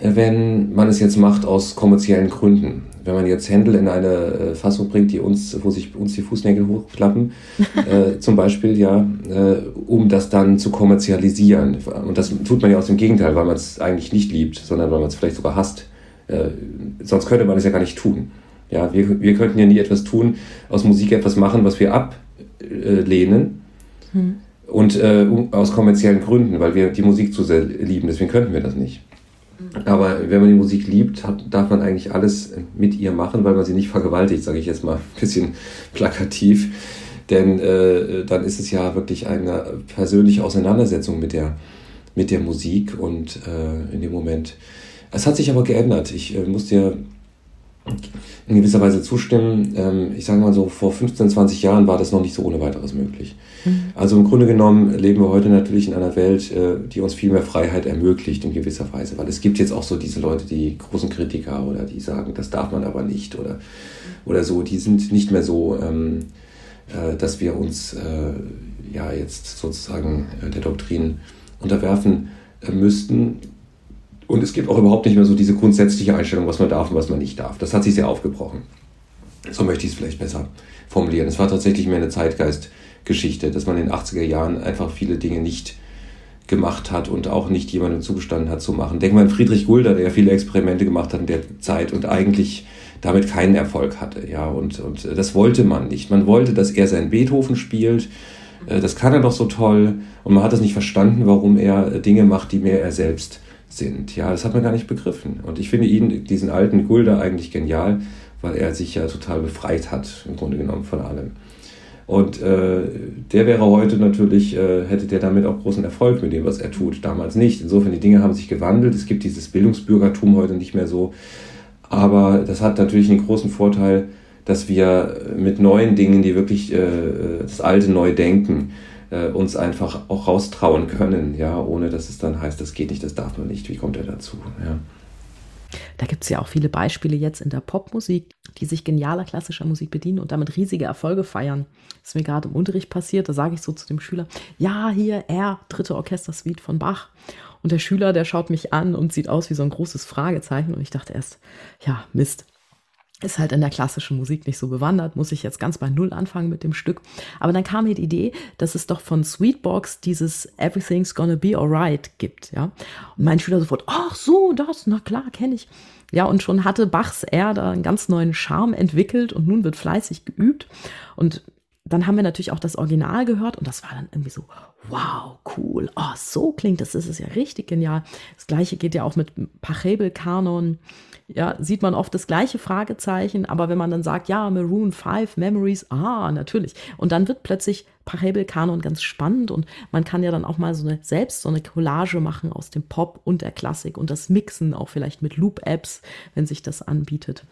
äh, wenn man es jetzt macht aus kommerziellen Gründen. Wenn man jetzt Händel in eine äh, Fassung bringt, die uns, wo sich uns die Fußnägel hochklappen, äh, zum Beispiel, ja, äh, um das dann zu kommerzialisieren. Und das tut man ja aus dem Gegenteil, weil man es eigentlich nicht liebt, sondern weil man es vielleicht sogar hasst. Äh, sonst könnte man es ja gar nicht tun. Ja, wir, wir könnten ja nie etwas tun, aus Musik etwas machen, was wir ab äh, lehnen. Hm. Und äh, aus kommerziellen Gründen, weil wir die Musik zu sehr lieben. Deswegen könnten wir das nicht. Aber wenn man die Musik liebt, hat, darf man eigentlich alles mit ihr machen, weil man sie nicht vergewaltigt, sage ich jetzt mal ein bisschen plakativ. Denn äh, dann ist es ja wirklich eine persönliche Auseinandersetzung mit der, mit der Musik und äh, in dem Moment. Es hat sich aber geändert. Ich äh, muss dir in gewisser Weise zustimmen. Ähm, ich sage mal so, vor 15, 20 Jahren war das noch nicht so ohne weiteres möglich. Mhm. Also im Grunde genommen leben wir heute natürlich in einer Welt, äh, die uns viel mehr Freiheit ermöglicht in gewisser Weise, weil es gibt jetzt auch so diese Leute, die großen Kritiker oder die sagen, das darf man aber nicht oder, oder so, die sind nicht mehr so, ähm, äh, dass wir uns äh, ja jetzt sozusagen der Doktrin unterwerfen müssten. Und es gibt auch überhaupt nicht mehr so diese grundsätzliche Einstellung, was man darf und was man nicht darf. Das hat sich sehr aufgebrochen. So möchte ich es vielleicht besser formulieren. Es war tatsächlich mehr eine Zeitgeistgeschichte, dass man in den 80er Jahren einfach viele Dinge nicht gemacht hat und auch nicht jemandem zugestanden hat zu machen. Denk mal an Friedrich Gulder, der ja viele Experimente gemacht hat in der Zeit und eigentlich damit keinen Erfolg hatte. Ja, und, und das wollte man nicht. Man wollte, dass er seinen Beethoven spielt. Äh, das kann er doch so toll. Und man hat es nicht verstanden, warum er Dinge macht, die mehr er selbst sind. Ja, das hat man gar nicht begriffen. Und ich finde ihn, diesen alten Gulder, eigentlich genial, weil er sich ja total befreit hat, im Grunde genommen von allem. Und äh, der wäre heute natürlich, äh, hätte der damit auch großen Erfolg mit dem, was er tut. Damals nicht. Insofern, die Dinge haben sich gewandelt. Es gibt dieses Bildungsbürgertum heute nicht mehr so. Aber das hat natürlich einen großen Vorteil, dass wir mit neuen Dingen, die wirklich äh, das Alte neu denken, äh, uns einfach auch raustrauen können, ja, ohne dass es dann heißt, das geht nicht, das darf man nicht. Wie kommt er dazu? Ja. Da gibt es ja auch viele Beispiele jetzt in der Popmusik, die sich genialer klassischer Musik bedienen und damit riesige Erfolge feiern. Das ist mir gerade im Unterricht passiert, da sage ich so zu dem Schüler, ja, hier, er, dritte Orchestersuite von Bach. Und der Schüler, der schaut mich an und sieht aus wie so ein großes Fragezeichen. Und ich dachte erst, ja, Mist ist halt in der klassischen Musik nicht so bewandert, muss ich jetzt ganz bei Null anfangen mit dem Stück. Aber dann kam mir die Idee, dass es doch von Sweetbox dieses Everything's Gonna Be Alright gibt, ja. Und mein Schüler sofort, ach so, das, na klar, kenne ich. Ja, und schon hatte Bachs R da einen ganz neuen Charme entwickelt und nun wird fleißig geübt. Und dann haben wir natürlich auch das Original gehört und das war dann irgendwie so, wow, cool, oh, so klingt das, das ist ja richtig genial. Das gleiche geht ja auch mit Pachelbel-Kanon ja, sieht man oft das gleiche Fragezeichen, aber wenn man dann sagt, ja, Maroon 5, Memories, ah, natürlich. Und dann wird plötzlich Pachelbel Kanon ganz spannend und man kann ja dann auch mal so eine, selbst so eine Collage machen aus dem Pop und der Klassik und das Mixen auch vielleicht mit Loop-Apps, wenn sich das anbietet.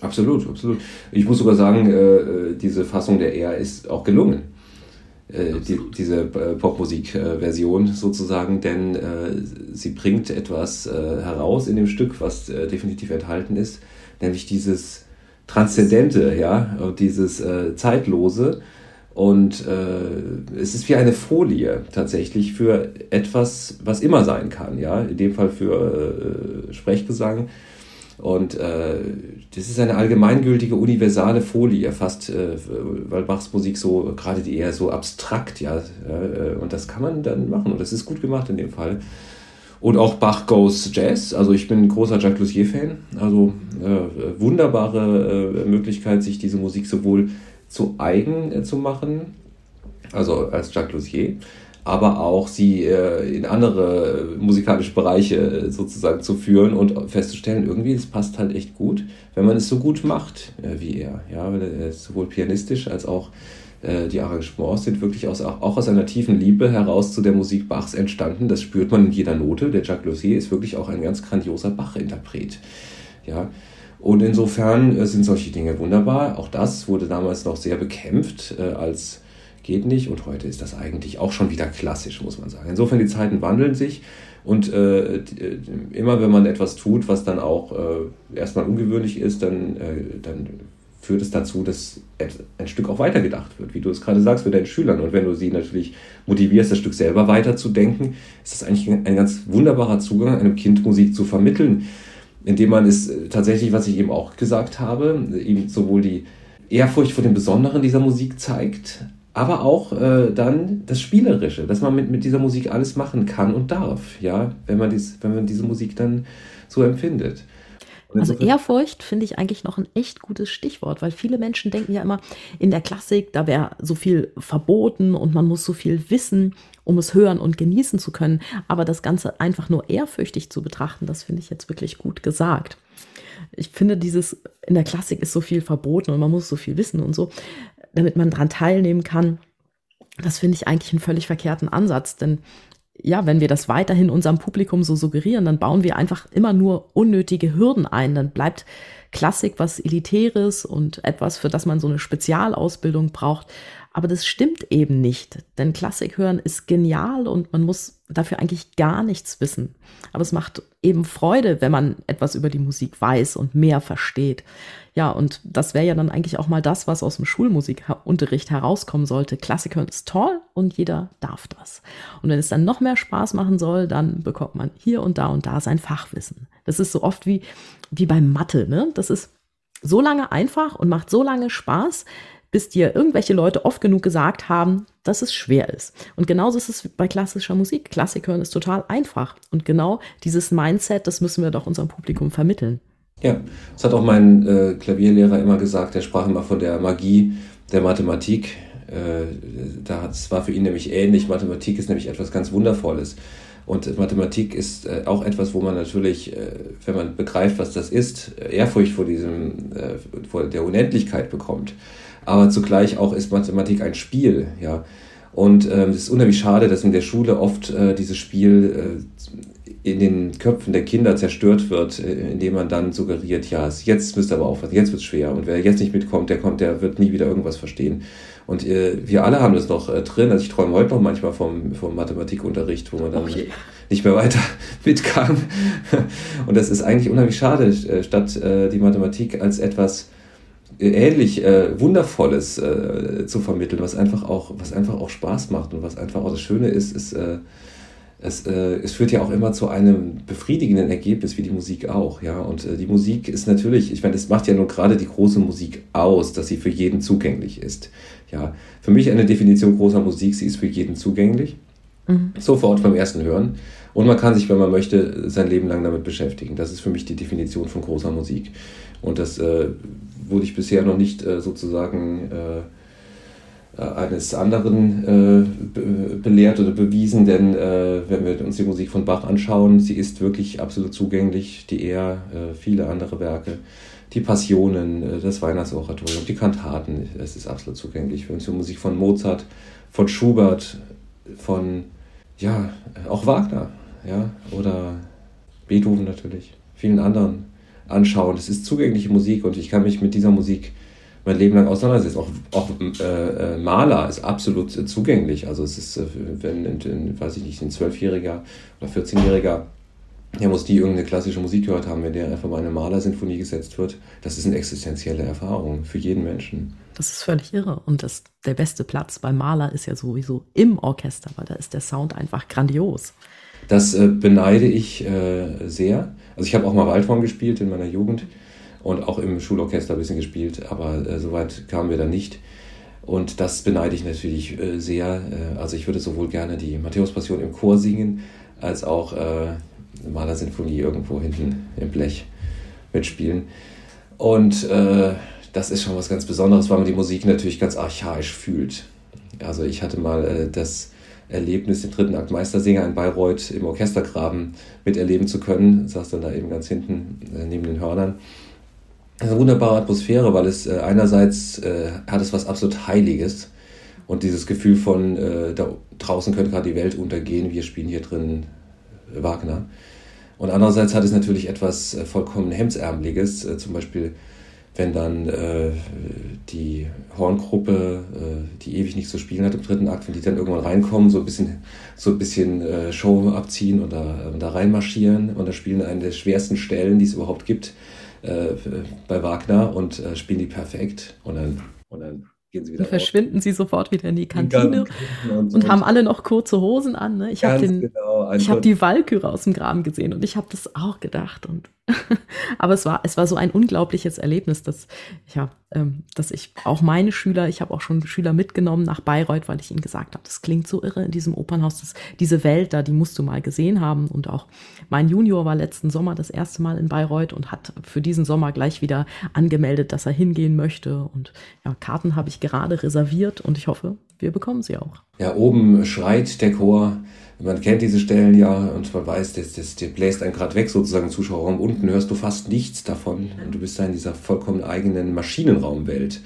Absolut, absolut. Ich muss sogar sagen, äh, diese Fassung der R ist auch gelungen. Äh, die, diese äh, Popmusik-Version sozusagen, denn äh, sie bringt etwas äh, heraus in dem Stück, was äh, definitiv enthalten ist, nämlich dieses Transzendente, ja, dieses äh, Zeitlose. Und es ist wie eine Folie tatsächlich für etwas, was immer sein kann, ja, in dem Fall für Sprechgesang und äh, das ist eine allgemeingültige, universale Folie, fast, äh, weil Bachs Musik so, gerade die eher so abstrakt, ja, äh, und das kann man dann machen und das ist gut gemacht in dem Fall. Und auch Bach Goes Jazz, also ich bin ein großer Jacques Lussier-Fan, also äh, wunderbare äh, Möglichkeit, sich diese Musik sowohl zu eigen äh, zu machen, also als Jacques Lussier, aber auch sie äh, in andere musikalische Bereiche äh, sozusagen zu führen und festzustellen, irgendwie, es passt halt echt gut, wenn man es so gut macht äh, wie er. Ja, weil er ist sowohl pianistisch als auch äh, die Arrangements sind wirklich aus, auch aus einer tiefen Liebe heraus zu der Musik Bachs entstanden. Das spürt man in jeder Note. Der Jacques Lussier ist wirklich auch ein ganz grandioser Bach-Interpret. Ja, und insofern äh, sind solche Dinge wunderbar. Auch das wurde damals noch sehr bekämpft äh, als geht nicht. Und heute ist das eigentlich auch schon wieder klassisch, muss man sagen. Insofern, die Zeiten wandeln sich. Und äh, äh, immer wenn man etwas tut, was dann auch äh, erstmal ungewöhnlich ist, dann, äh, dann führt es dazu, dass ein Stück auch weitergedacht wird, wie du es gerade sagst, mit deinen Schülern. Und wenn du sie natürlich motivierst, das Stück selber weiterzudenken, ist das eigentlich ein ganz wunderbarer Zugang, einem Kind Musik zu vermitteln, indem man es äh, tatsächlich, was ich eben auch gesagt habe, ihm sowohl die Ehrfurcht vor dem Besonderen dieser Musik zeigt, aber auch äh, dann das Spielerische, dass man mit, mit dieser Musik alles machen kann und darf, ja, wenn man, dies, wenn man diese Musik dann so empfindet. Also Ehrfurcht finde ich eigentlich noch ein echt gutes Stichwort, weil viele Menschen denken ja immer, in der Klassik, da wäre so viel verboten und man muss so viel wissen, um es hören und genießen zu können. Aber das Ganze einfach nur ehrfürchtig zu betrachten, das finde ich jetzt wirklich gut gesagt. Ich finde, dieses in der Klassik ist so viel verboten und man muss so viel wissen und so damit man daran teilnehmen kann. Das finde ich eigentlich einen völlig verkehrten Ansatz, denn ja, wenn wir das weiterhin unserem Publikum so suggerieren, dann bauen wir einfach immer nur unnötige Hürden ein. Dann bleibt Klassik was Elitäres und etwas, für das man so eine Spezialausbildung braucht. Aber das stimmt eben nicht, denn Klassik hören ist genial und man muss dafür eigentlich gar nichts wissen. Aber es macht eben Freude, wenn man etwas über die Musik weiß und mehr versteht. Ja, und das wäre ja dann eigentlich auch mal das, was aus dem Schulmusikunterricht herauskommen sollte. Klassik hören ist toll und jeder darf das. Und wenn es dann noch mehr Spaß machen soll, dann bekommt man hier und da und da sein Fachwissen. Das ist so oft wie, wie bei Mathe, ne? Das ist so lange einfach und macht so lange Spaß, bis dir irgendwelche Leute oft genug gesagt haben, dass es schwer ist. Und genauso ist es bei klassischer Musik. Klassik hören ist total einfach. Und genau dieses Mindset, das müssen wir doch unserem Publikum vermitteln. Ja, das hat auch mein äh, Klavierlehrer immer gesagt. Er sprach immer von der Magie der Mathematik. Äh, das war für ihn nämlich ähnlich. Mathematik ist nämlich etwas ganz Wundervolles. Und Mathematik ist äh, auch etwas, wo man natürlich, äh, wenn man begreift, was das ist, Ehrfurcht vor diesem, äh, vor der Unendlichkeit bekommt aber zugleich auch ist Mathematik ein Spiel, ja. Und ähm, es ist unheimlich schade, dass in der Schule oft äh, dieses Spiel äh, in den Köpfen der Kinder zerstört wird, äh, indem man dann suggeriert, ja, jetzt müsst ihr aber aufpassen, jetzt wird es schwer. Und wer jetzt nicht mitkommt, der kommt, der wird nie wieder irgendwas verstehen. Und äh, wir alle haben das noch äh, drin. Also ich träume heute noch manchmal vom, vom Mathematikunterricht, wo man dann okay. nicht mehr weiter mitkam. Und das ist eigentlich unheimlich schade, äh, statt die Mathematik als etwas ähnlich äh, Wundervolles äh, zu vermitteln, was einfach auch, was einfach auch Spaß macht und was einfach auch das Schöne ist, ist äh, es, äh, es führt ja auch immer zu einem befriedigenden Ergebnis, wie die Musik auch, ja. Und äh, die Musik ist natürlich, ich meine, das macht ja nur gerade die große Musik aus, dass sie für jeden zugänglich ist. Ja, für mich eine Definition großer Musik, sie ist für jeden zugänglich. Mhm. Sofort beim ersten Hören. Und man kann sich, wenn man möchte, sein Leben lang damit beschäftigen. Das ist für mich die Definition von großer Musik. Und das äh, wurde ich bisher noch nicht äh, sozusagen äh, äh eines anderen äh, be belehrt oder bewiesen, denn wenn wir uns die Musik von Bach anschauen, sie ist wirklich absolut zugänglich, die er, viele andere Werke, die Passionen, das Weihnachtsoratorium, die Kantaten, es ist absolut zugänglich. Wir uns die Musik von Mozart, von Schubert, von, ja, auch Wagner, ja, oder Beethoven natürlich, vielen anderen anschauen. Es ist zugängliche Musik und ich kann mich mit dieser Musik mein Leben lang auseinandersetzen. Auch, auch äh, äh Maler ist absolut äh, zugänglich. Also es ist, äh, wenn, in, weiß ich nicht, ein Zwölfjähriger oder 14-Jähriger, der muss nie irgendeine klassische Musik gehört haben, wenn der einfach mal eine Malersinfonie gesetzt wird. Das ist eine existenzielle Erfahrung für jeden Menschen. Das ist völlig irre. Und das, der beste Platz beim Maler ist ja sowieso im Orchester, weil da ist der Sound einfach grandios. Das beneide ich sehr. Also ich habe auch mal Waldhorn gespielt in meiner Jugend und auch im Schulorchester ein bisschen gespielt, aber äh, soweit kamen wir da nicht. Und das beneide ich natürlich äh, sehr. Äh, also ich würde sowohl gerne die Matthäus-Passion im Chor singen, als auch äh, Malersinfonie irgendwo hinten im Blech mitspielen. Und äh, das ist schon was ganz Besonderes, weil man die Musik natürlich ganz archaisch fühlt. Also ich hatte mal äh, das Erlebnis, den dritten Akt Meistersinger in Bayreuth im Orchestergraben miterleben zu können. Saß dann da eben ganz hinten äh, neben den Hörnern. eine wunderbare Atmosphäre, weil es äh, einerseits äh, hat es was absolut Heiliges und dieses Gefühl von äh, da draußen könnte gerade die Welt untergehen, wir spielen hier drin Wagner. Und andererseits hat es natürlich etwas vollkommen Hemdsärmeliges, zum Beispiel wenn dann äh, die Horngruppe, äh, die ewig nichts zu spielen hat im dritten Akt, wenn die dann irgendwann reinkommen, so ein bisschen, so ein bisschen äh, Show abziehen und da, und da reinmarschieren und da spielen eine der schwersten Stellen, die es überhaupt gibt äh, bei Wagner und äh, spielen die perfekt und dann, und dann gehen sie wieder und verschwinden sie sofort wieder in die Kantine und, und, haben alle noch kurze Hosen an. Ne? Ich habe genau, hab die Walküre aus dem Graben gesehen und ich habe das auch gedacht. Und Aber es war, es war so ein unglaubliches Erlebnis, dass, ja, ähm, dass ich auch meine Schüler, ich habe auch schon Schüler mitgenommen nach Bayreuth, weil ich ihnen gesagt habe, das klingt so irre in diesem Opernhaus, das, diese Welt da, die musst du mal gesehen haben. Und auch mein Junior war letzten Sommer das erste Mal in Bayreuth und hat für diesen Sommer gleich wieder angemeldet, dass er hingehen möchte. Und ja, Karten habe ich gerade reserviert und ich hoffe, wir bekommen sie auch. Ja, oben schreit der Chor man kennt diese Stellen ja und man weiß, das, das, der bläst einen gerade weg sozusagen im Zuschauerraum. Unten hörst du fast nichts davon und du bist da in dieser vollkommen eigenen Maschinenraumwelt.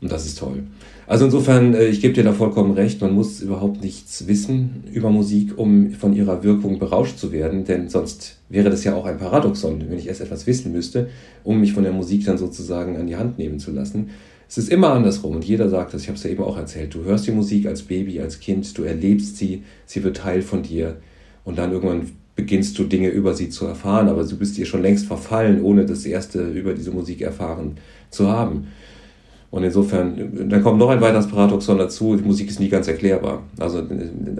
Und das ist toll. Also insofern, äh, ich gebe dir da vollkommen recht, man muss überhaupt nichts wissen über Musik, um von ihrer Wirkung berauscht zu werden, denn sonst wäre das ja auch ein Paradoxon, wenn ich erst etwas wissen müsste, um mich von der Musik dann sozusagen an die Hand nehmen zu lassen. Es ist immer andersrum und jeder sagt das, ich habe es ja eben auch erzählt, du hörst die Musik als Baby, als Kind, du erlebst sie, sie wird Teil von dir und dann irgendwann beginnst du Dinge über sie zu erfahren, aber du bist dir schon längst verfallen, ohne das erste über diese Musik erfahren zu haben. Und insofern, dann kommt noch ein weiteres Paradoxon dazu, die Musik ist nie ganz erklärbar. Also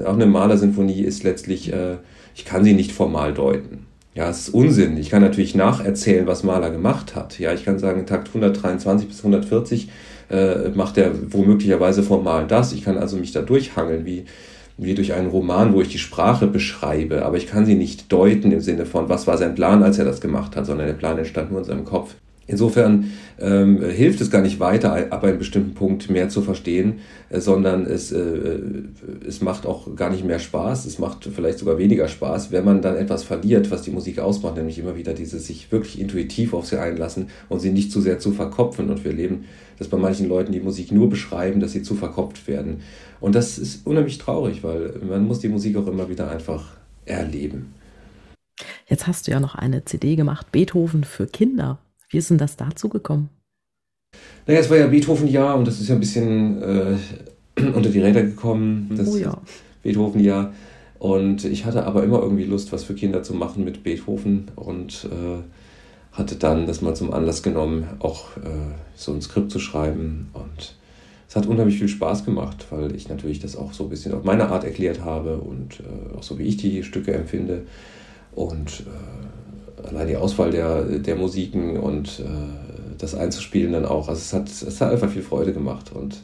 auch eine Malersinfonie ist letztlich, äh, ich kann sie nicht formal deuten. Ja, es ist Unsinn. Ich kann natürlich nacherzählen, was Maler gemacht hat. Ja, ich kann sagen, Takt 123 bis 140 äh, macht er womöglicherweise formal das. Ich kann also mich da durchhangeln, wie, wie durch einen Roman, wo ich die Sprache beschreibe. Aber ich kann sie nicht deuten im Sinne von, was war sein Plan, als er das gemacht hat, sondern der Plan entstand nur in seinem Kopf. Insofern ähm, hilft es gar nicht weiter, ab einem bestimmten Punkt mehr zu verstehen, äh, sondern es, äh, es macht auch gar nicht mehr Spaß, es macht vielleicht sogar weniger Spaß, wenn man dann etwas verliert, was die Musik ausmacht, nämlich immer wieder dieses sich wirklich intuitiv auf sie einlassen und sie nicht zu sehr zu verkopfen. Und wir erleben dass bei manchen Leuten die Musik nur beschreiben, dass sie zu verkopft werden. Und das ist unheimlich traurig, weil man muss die Musik auch immer wieder einfach erleben. Jetzt hast du ja noch eine CD gemacht, Beethoven für Kinder. Wie ist denn das dazu gekommen? Naja, es war ja Beethoven-Jahr und das ist ja ein bisschen äh, unter die Räder gekommen. Das oh ja. Beethoven-Jahr. Und ich hatte aber immer irgendwie Lust, was für Kinder zu machen mit Beethoven und äh, hatte dann das mal zum Anlass genommen, auch äh, so ein Skript zu schreiben. Und es hat unheimlich viel Spaß gemacht, weil ich natürlich das auch so ein bisschen auf meine Art erklärt habe und äh, auch so wie ich die Stücke empfinde. Und äh, allein die Auswahl der, der Musiken und äh, das einzuspielen dann auch. Also es hat, es hat einfach viel Freude gemacht und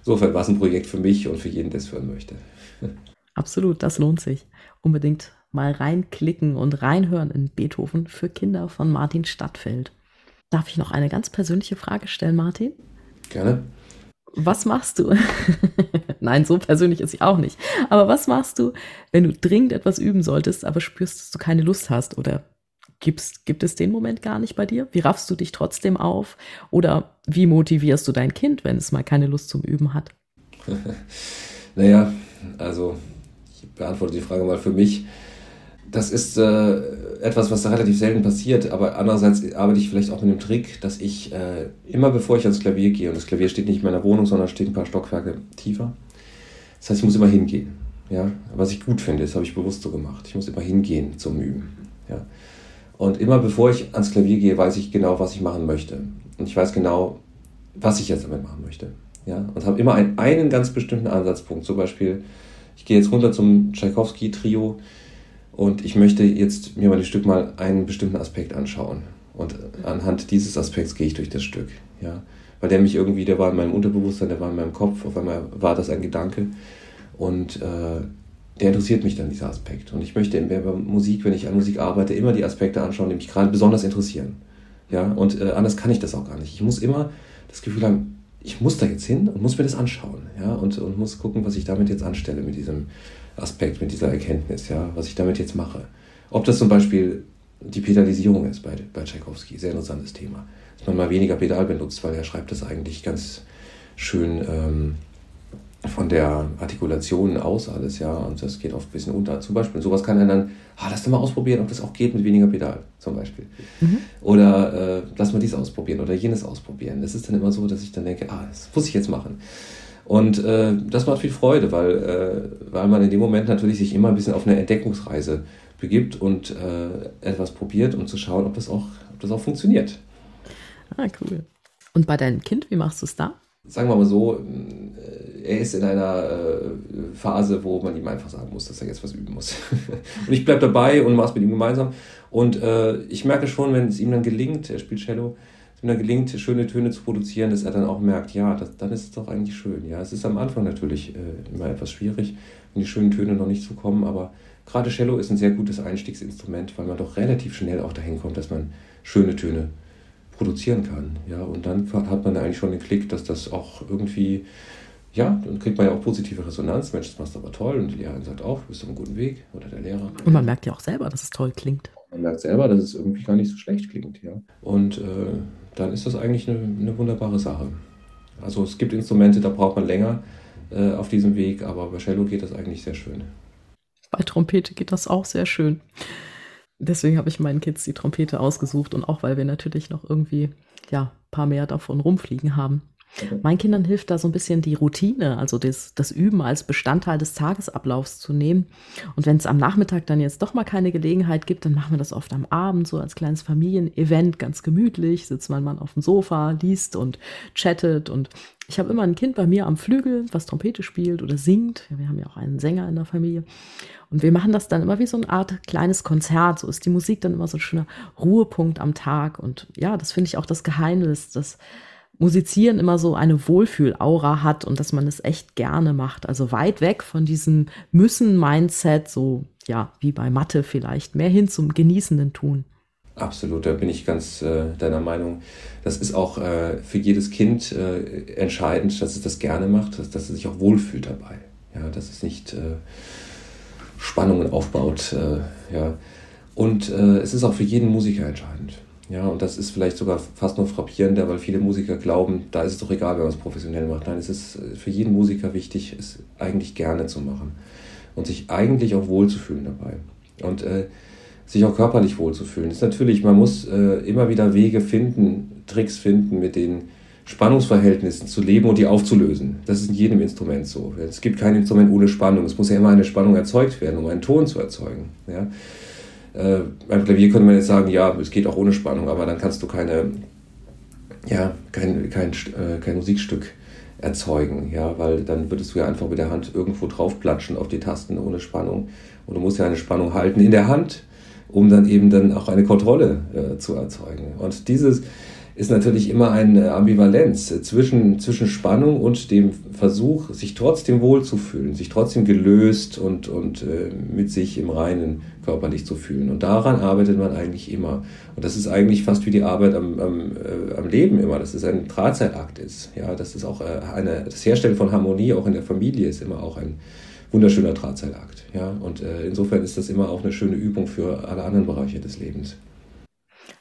insofern war es ein Projekt für mich und für jeden, der es hören möchte. Absolut, das lohnt sich. Unbedingt mal reinklicken und reinhören in Beethoven für Kinder von Martin Stadtfeld. Darf ich noch eine ganz persönliche Frage stellen, Martin? Gerne. Was machst du? Nein, so persönlich ist sie auch nicht. Aber was machst du, wenn du dringend etwas üben solltest, aber spürst, dass du keine Lust hast oder Gibt's, gibt es den Moment gar nicht bei dir? Wie raffst du dich trotzdem auf? Oder wie motivierst du dein Kind, wenn es mal keine Lust zum Üben hat? naja, also ich beantworte die Frage mal für mich. Das ist äh, etwas, was da relativ selten passiert, aber andererseits arbeite ich vielleicht auch mit dem Trick, dass ich äh, immer bevor ich ans Klavier gehe, und das Klavier steht nicht in meiner Wohnung, sondern steht ein paar Stockwerke tiefer. Das heißt, ich muss immer hingehen. Ja? Was ich gut finde, das habe ich bewusst so gemacht. Ich muss immer hingehen zum Üben. Ja? Und immer bevor ich ans Klavier gehe, weiß ich genau, was ich machen möchte. Und ich weiß genau, was ich jetzt damit machen möchte. Ja? Und habe immer einen, einen ganz bestimmten Ansatzpunkt. Zum Beispiel, ich gehe jetzt runter zum Tchaikovsky-Trio und ich möchte jetzt mir mal das Stück mal einen bestimmten Aspekt anschauen. Und anhand dieses Aspekts gehe ich durch das Stück. Ja? Weil der mich irgendwie, der war in meinem Unterbewusstsein, der war in meinem Kopf, auf einmal war das ein Gedanke. Und äh, der interessiert mich dann, dieser Aspekt. Und ich möchte bei Musik, wenn ich an Musik arbeite, immer die Aspekte anschauen, die mich gerade besonders interessieren. Ja, und äh, anders kann ich das auch gar nicht. Ich muss immer das Gefühl haben, ich muss da jetzt hin und muss mir das anschauen. Ja, und, und muss gucken, was ich damit jetzt anstelle, mit diesem Aspekt, mit dieser Erkenntnis, ja, was ich damit jetzt mache. Ob das zum Beispiel die Pedalisierung ist bei, bei Tchaikovsky, sehr interessantes Thema. Dass man mal weniger Pedal benutzt, weil er schreibt das eigentlich ganz schön. Ähm, von der Artikulation aus alles, ja, und das geht oft ein bisschen unter. Zum Beispiel, sowas kann er dann, ah, lass doch mal ausprobieren, ob das auch geht mit weniger Pedal, zum Beispiel. Mhm. Oder äh, lass mal dies ausprobieren oder jenes ausprobieren. Das ist dann immer so, dass ich dann denke, ah, das muss ich jetzt machen. Und äh, das macht viel Freude, weil, äh, weil man in dem Moment natürlich sich immer ein bisschen auf eine Entdeckungsreise begibt und äh, etwas probiert, um zu schauen, ob das auch, ob das auch funktioniert. Ah, cool. Und bei deinem Kind, wie machst du es da? sagen wir mal so, äh, er ist in einer äh, Phase, wo man ihm einfach sagen muss, dass er jetzt was üben muss. und ich bleibe dabei und mache es mit ihm gemeinsam. Und äh, ich merke schon, wenn es ihm dann gelingt, er spielt Cello, wenn er gelingt, schöne Töne zu produzieren, dass er dann auch merkt, ja, das, dann ist es doch eigentlich schön. Ja, es ist am Anfang natürlich äh, immer etwas schwierig, in die schönen Töne noch nicht zu kommen, aber gerade Cello ist ein sehr gutes Einstiegsinstrument, weil man doch relativ schnell auch dahin kommt, dass man schöne Töne produzieren kann. Ja, und dann hat man eigentlich schon den Klick, dass das auch irgendwie, ja, dann kriegt man ja auch positive Resonanz. Mensch, das machst du aber toll. Und die Lehrerin sagt auch, du bist auf einem guten Weg. Oder der Lehrer. Und man merkt ja auch selber, dass es toll klingt. Man merkt selber, dass es irgendwie gar nicht so schlecht klingt. Ja. Und äh, dann ist das eigentlich eine, eine wunderbare Sache. Also es gibt Instrumente, da braucht man länger äh, auf diesem Weg, aber bei Cello geht das eigentlich sehr schön. Bei Trompete geht das auch sehr schön. Deswegen habe ich meinen Kids die Trompete ausgesucht und auch weil wir natürlich noch irgendwie ja ein paar mehr davon rumfliegen haben. Okay. Meinen Kindern hilft da so ein bisschen die Routine, also das, das Üben als Bestandteil des Tagesablaufs zu nehmen. Und wenn es am Nachmittag dann jetzt doch mal keine Gelegenheit gibt, dann machen wir das oft am Abend so als kleines Familienevent, ganz gemütlich, sitzt man mal auf dem Sofa, liest und chattet. Und ich habe immer ein Kind bei mir am Flügel, was Trompete spielt oder singt. Wir haben ja auch einen Sänger in der Familie. Und wir machen das dann immer wie so eine Art kleines Konzert. So ist die Musik dann immer so ein schöner Ruhepunkt am Tag. Und ja, das finde ich auch das Geheimnis, dass Musizieren immer so eine Wohlfühlaura hat und dass man es echt gerne macht. Also weit weg von diesem Müssen-Mindset, so ja, wie bei Mathe vielleicht, mehr hin zum genießenden Tun. Absolut, da bin ich ganz äh, deiner Meinung. Das ist auch äh, für jedes Kind äh, entscheidend, dass es das gerne macht, dass, dass es sich auch wohlfühlt dabei. Ja, dass es nicht äh, Spannungen aufbaut. Äh, ja. Und äh, es ist auch für jeden Musiker entscheidend. Ja, und das ist vielleicht sogar fast noch frappierender, weil viele Musiker glauben, da ist es doch egal, wenn man es professionell macht. Nein, es ist für jeden Musiker wichtig, es eigentlich gerne zu machen und sich eigentlich auch wohlzufühlen dabei. Und äh, sich auch körperlich wohlzufühlen. Ist natürlich, man muss äh, immer wieder Wege finden, Tricks finden, mit den Spannungsverhältnissen zu leben und die aufzulösen. Das ist in jedem Instrument so. Es gibt kein Instrument ohne Spannung. Es muss ja immer eine Spannung erzeugt werden, um einen Ton zu erzeugen. Ja? Äh, beim Klavier könnte man jetzt sagen, ja, es geht auch ohne Spannung, aber dann kannst du keine, ja, kein, kein, äh, kein Musikstück erzeugen, ja, weil dann würdest du ja einfach mit der Hand irgendwo draufplatschen auf die Tasten ohne Spannung. Und du musst ja eine Spannung halten in der Hand, um dann eben dann auch eine Kontrolle äh, zu erzeugen. Und dieses, ist natürlich immer eine Ambivalenz zwischen, zwischen Spannung und dem Versuch, sich trotzdem wohlzufühlen, sich trotzdem gelöst und, und äh, mit sich im Reinen körperlich zu fühlen. Und daran arbeitet man eigentlich immer. Und das ist eigentlich fast wie die Arbeit am, am, äh, am Leben immer, dass es ein Drahtseilakt ist. Ja, das ist auch äh, eine, das Herstellen von Harmonie auch in der Familie ist immer auch ein wunderschöner Drahtseilakt. Ja, und äh, insofern ist das immer auch eine schöne Übung für alle anderen Bereiche des Lebens.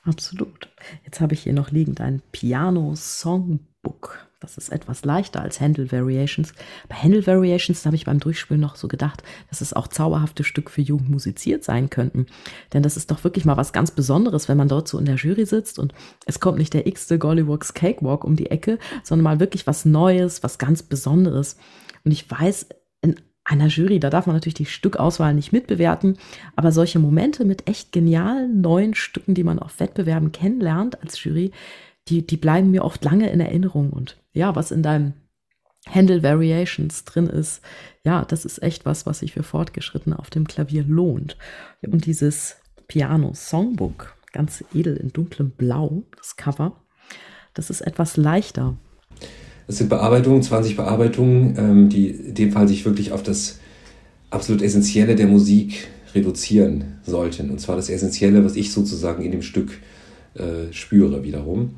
Absolut. Jetzt habe ich hier noch liegend ein Piano Songbook. Das ist etwas leichter als Handel Variations. Bei Handel Variations habe ich beim Durchspielen noch so gedacht, dass es auch zauberhafte Stück für Jugend musiziert sein könnten. Denn das ist doch wirklich mal was ganz Besonderes, wenn man dort so in der Jury sitzt und es kommt nicht der x-te Gollywalks Cakewalk um die Ecke, sondern mal wirklich was Neues, was ganz Besonderes. Und ich weiß, einer Jury, da darf man natürlich die Stückauswahl nicht mitbewerten, aber solche Momente mit echt genialen neuen Stücken, die man auf Wettbewerben kennenlernt als Jury, die, die bleiben mir oft lange in Erinnerung. Und ja, was in deinem Handle Variations drin ist, ja, das ist echt was, was sich für Fortgeschrittene auf dem Klavier lohnt. Und dieses Piano Songbook, ganz edel in dunklem Blau, das Cover, das ist etwas leichter. Das sind Bearbeitungen, 20 Bearbeitungen, ähm, die in dem Fall sich wirklich auf das absolut Essentielle der Musik reduzieren sollten. Und zwar das Essentielle, was ich sozusagen in dem Stück äh, spüre wiederum.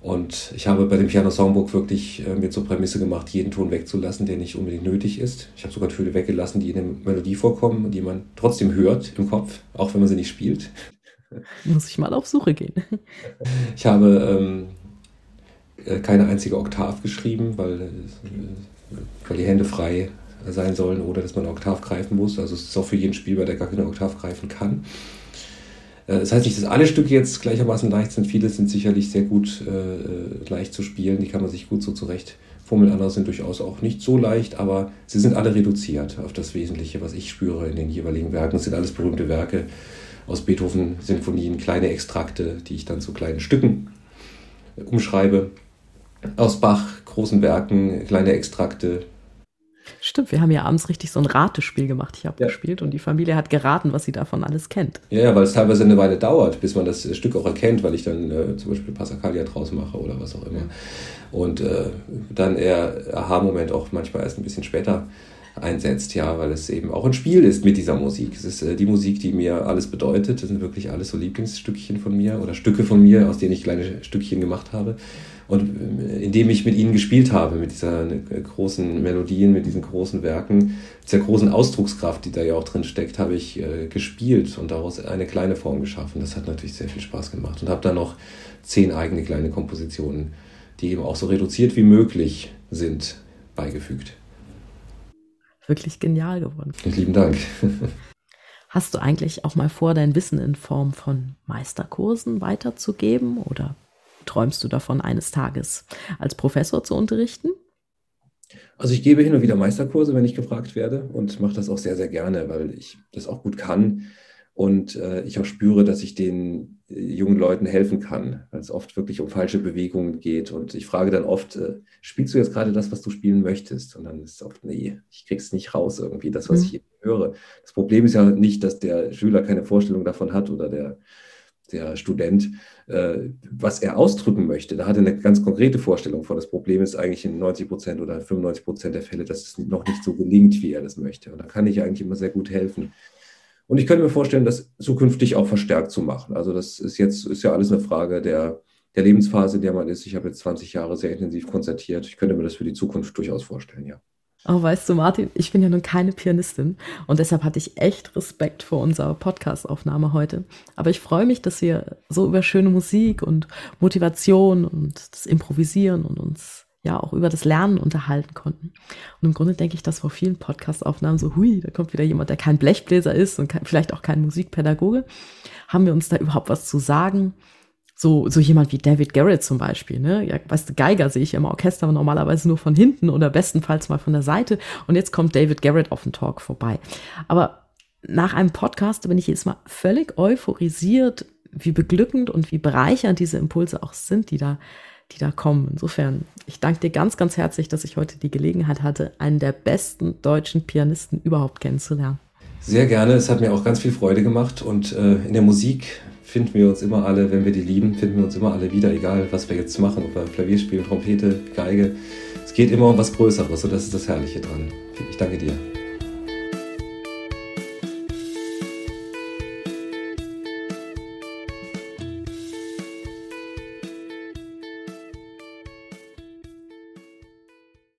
Und ich habe bei dem Piano Songbook wirklich äh, mir zur Prämisse gemacht, jeden Ton wegzulassen, der nicht unbedingt nötig ist. Ich habe sogar Töne weggelassen, die in der Melodie vorkommen und die man trotzdem hört im Kopf, auch wenn man sie nicht spielt. Muss ich mal auf Suche gehen. Ich habe ähm, äh, keine einzige Oktav geschrieben, weil, äh, weil die Hände frei sein sollen oder dass man Oktav greifen muss. Also es ist auch für jeden Spieler, der gar keine Oktav greifen kann. Äh, das heißt nicht, dass alle Stücke jetzt gleichermaßen leicht sind. Viele sind sicherlich sehr gut äh, leicht zu spielen. Die kann man sich gut so zurecht Formeln andere sind durchaus auch nicht so leicht, aber sie sind alle reduziert auf das Wesentliche, was ich spüre in den jeweiligen Werken. Es sind alles berühmte Werke aus Beethoven-Sinfonien, kleine Extrakte, die ich dann zu kleinen Stücken umschreibe aus Bach, großen Werken, kleine Extrakte. Stimmt, wir haben ja abends richtig so ein Ratespiel gemacht. Ich habe ja. gespielt und die Familie hat geraten, was sie davon alles kennt. Ja, weil es teilweise eine Weile dauert, bis man das Stück auch erkennt, weil ich dann äh, zum Beispiel Passacaglia draus mache oder was auch immer. Und äh, dann eher Aha-Moment auch manchmal erst ein bisschen später einsetzt, ja, weil es eben auch ein Spiel ist mit dieser Musik. Es ist äh, die Musik, die mir alles bedeutet. Das sind wirklich alles so Lieblingsstückchen von mir oder Stücke von mir, aus denen ich kleine Stückchen gemacht habe. Und äh, indem ich mit ihnen gespielt habe, mit dieser äh, großen Melodien, mit diesen großen Werken, mit dieser großen Ausdruckskraft, die da ja auch drin steckt, habe ich äh, gespielt und daraus eine kleine Form geschaffen. Das hat natürlich sehr viel Spaß gemacht und habe dann noch zehn eigene kleine Kompositionen die eben auch so reduziert wie möglich sind, beigefügt. Wirklich genial geworden. Lieben Dank. Hast du eigentlich auch mal vor, dein Wissen in Form von Meisterkursen weiterzugeben oder träumst du davon, eines Tages als Professor zu unterrichten? Also ich gebe hin und wieder Meisterkurse, wenn ich gefragt werde und mache das auch sehr, sehr gerne, weil ich das auch gut kann und äh, ich auch spüre, dass ich den äh, jungen Leuten helfen kann, weil es oft wirklich um falsche Bewegungen geht. Und ich frage dann oft, äh, spielst du jetzt gerade das, was du spielen möchtest? Und dann ist es oft, nee, ich krieg's nicht raus irgendwie, das, was mhm. ich höre. Das Problem ist ja nicht, dass der Schüler keine Vorstellung davon hat oder der, der Student, äh, was er ausdrücken möchte. Da hat er eine ganz konkrete Vorstellung von. Das Problem ist eigentlich in 90 Prozent oder 95 Prozent der Fälle, dass es noch nicht so gelingt, wie er das möchte. Und da kann ich eigentlich immer sehr gut helfen. Und ich könnte mir vorstellen, das zukünftig auch verstärkt zu machen. Also das ist jetzt, ist ja alles eine Frage der, der Lebensphase, in der man ist. Ich habe jetzt 20 Jahre sehr intensiv konzertiert. Ich könnte mir das für die Zukunft durchaus vorstellen, ja. Oh, weißt du, Martin, ich bin ja nun keine Pianistin und deshalb hatte ich echt Respekt vor unserer Podcast-Aufnahme heute. Aber ich freue mich, dass wir so über schöne Musik und Motivation und das Improvisieren und uns ja auch über das Lernen unterhalten konnten. Und im Grunde denke ich, dass vor vielen Podcast-Aufnahmen so, hui, da kommt wieder jemand, der kein Blechbläser ist und kein, vielleicht auch kein Musikpädagoge. Haben wir uns da überhaupt was zu sagen? So, so jemand wie David Garrett zum Beispiel, ne? Ja, weißt du, Geiger sehe ich im Orchester normalerweise nur von hinten oder bestenfalls mal von der Seite. Und jetzt kommt David Garrett auf den Talk vorbei. Aber nach einem Podcast bin ich jedes Mal völlig euphorisiert, wie beglückend und wie bereichernd diese Impulse auch sind, die da die da kommen. Insofern, ich danke dir ganz, ganz herzlich, dass ich heute die Gelegenheit hatte, einen der besten deutschen Pianisten überhaupt kennenzulernen. Sehr gerne. Es hat mir auch ganz viel Freude gemacht. Und äh, in der Musik finden wir uns immer alle, wenn wir die lieben, finden wir uns immer alle wieder, egal was wir jetzt machen, ob wir Klavier spielen, Trompete, Geige. Es geht immer um was Größeres und das ist das Herrliche dran. Ich danke dir.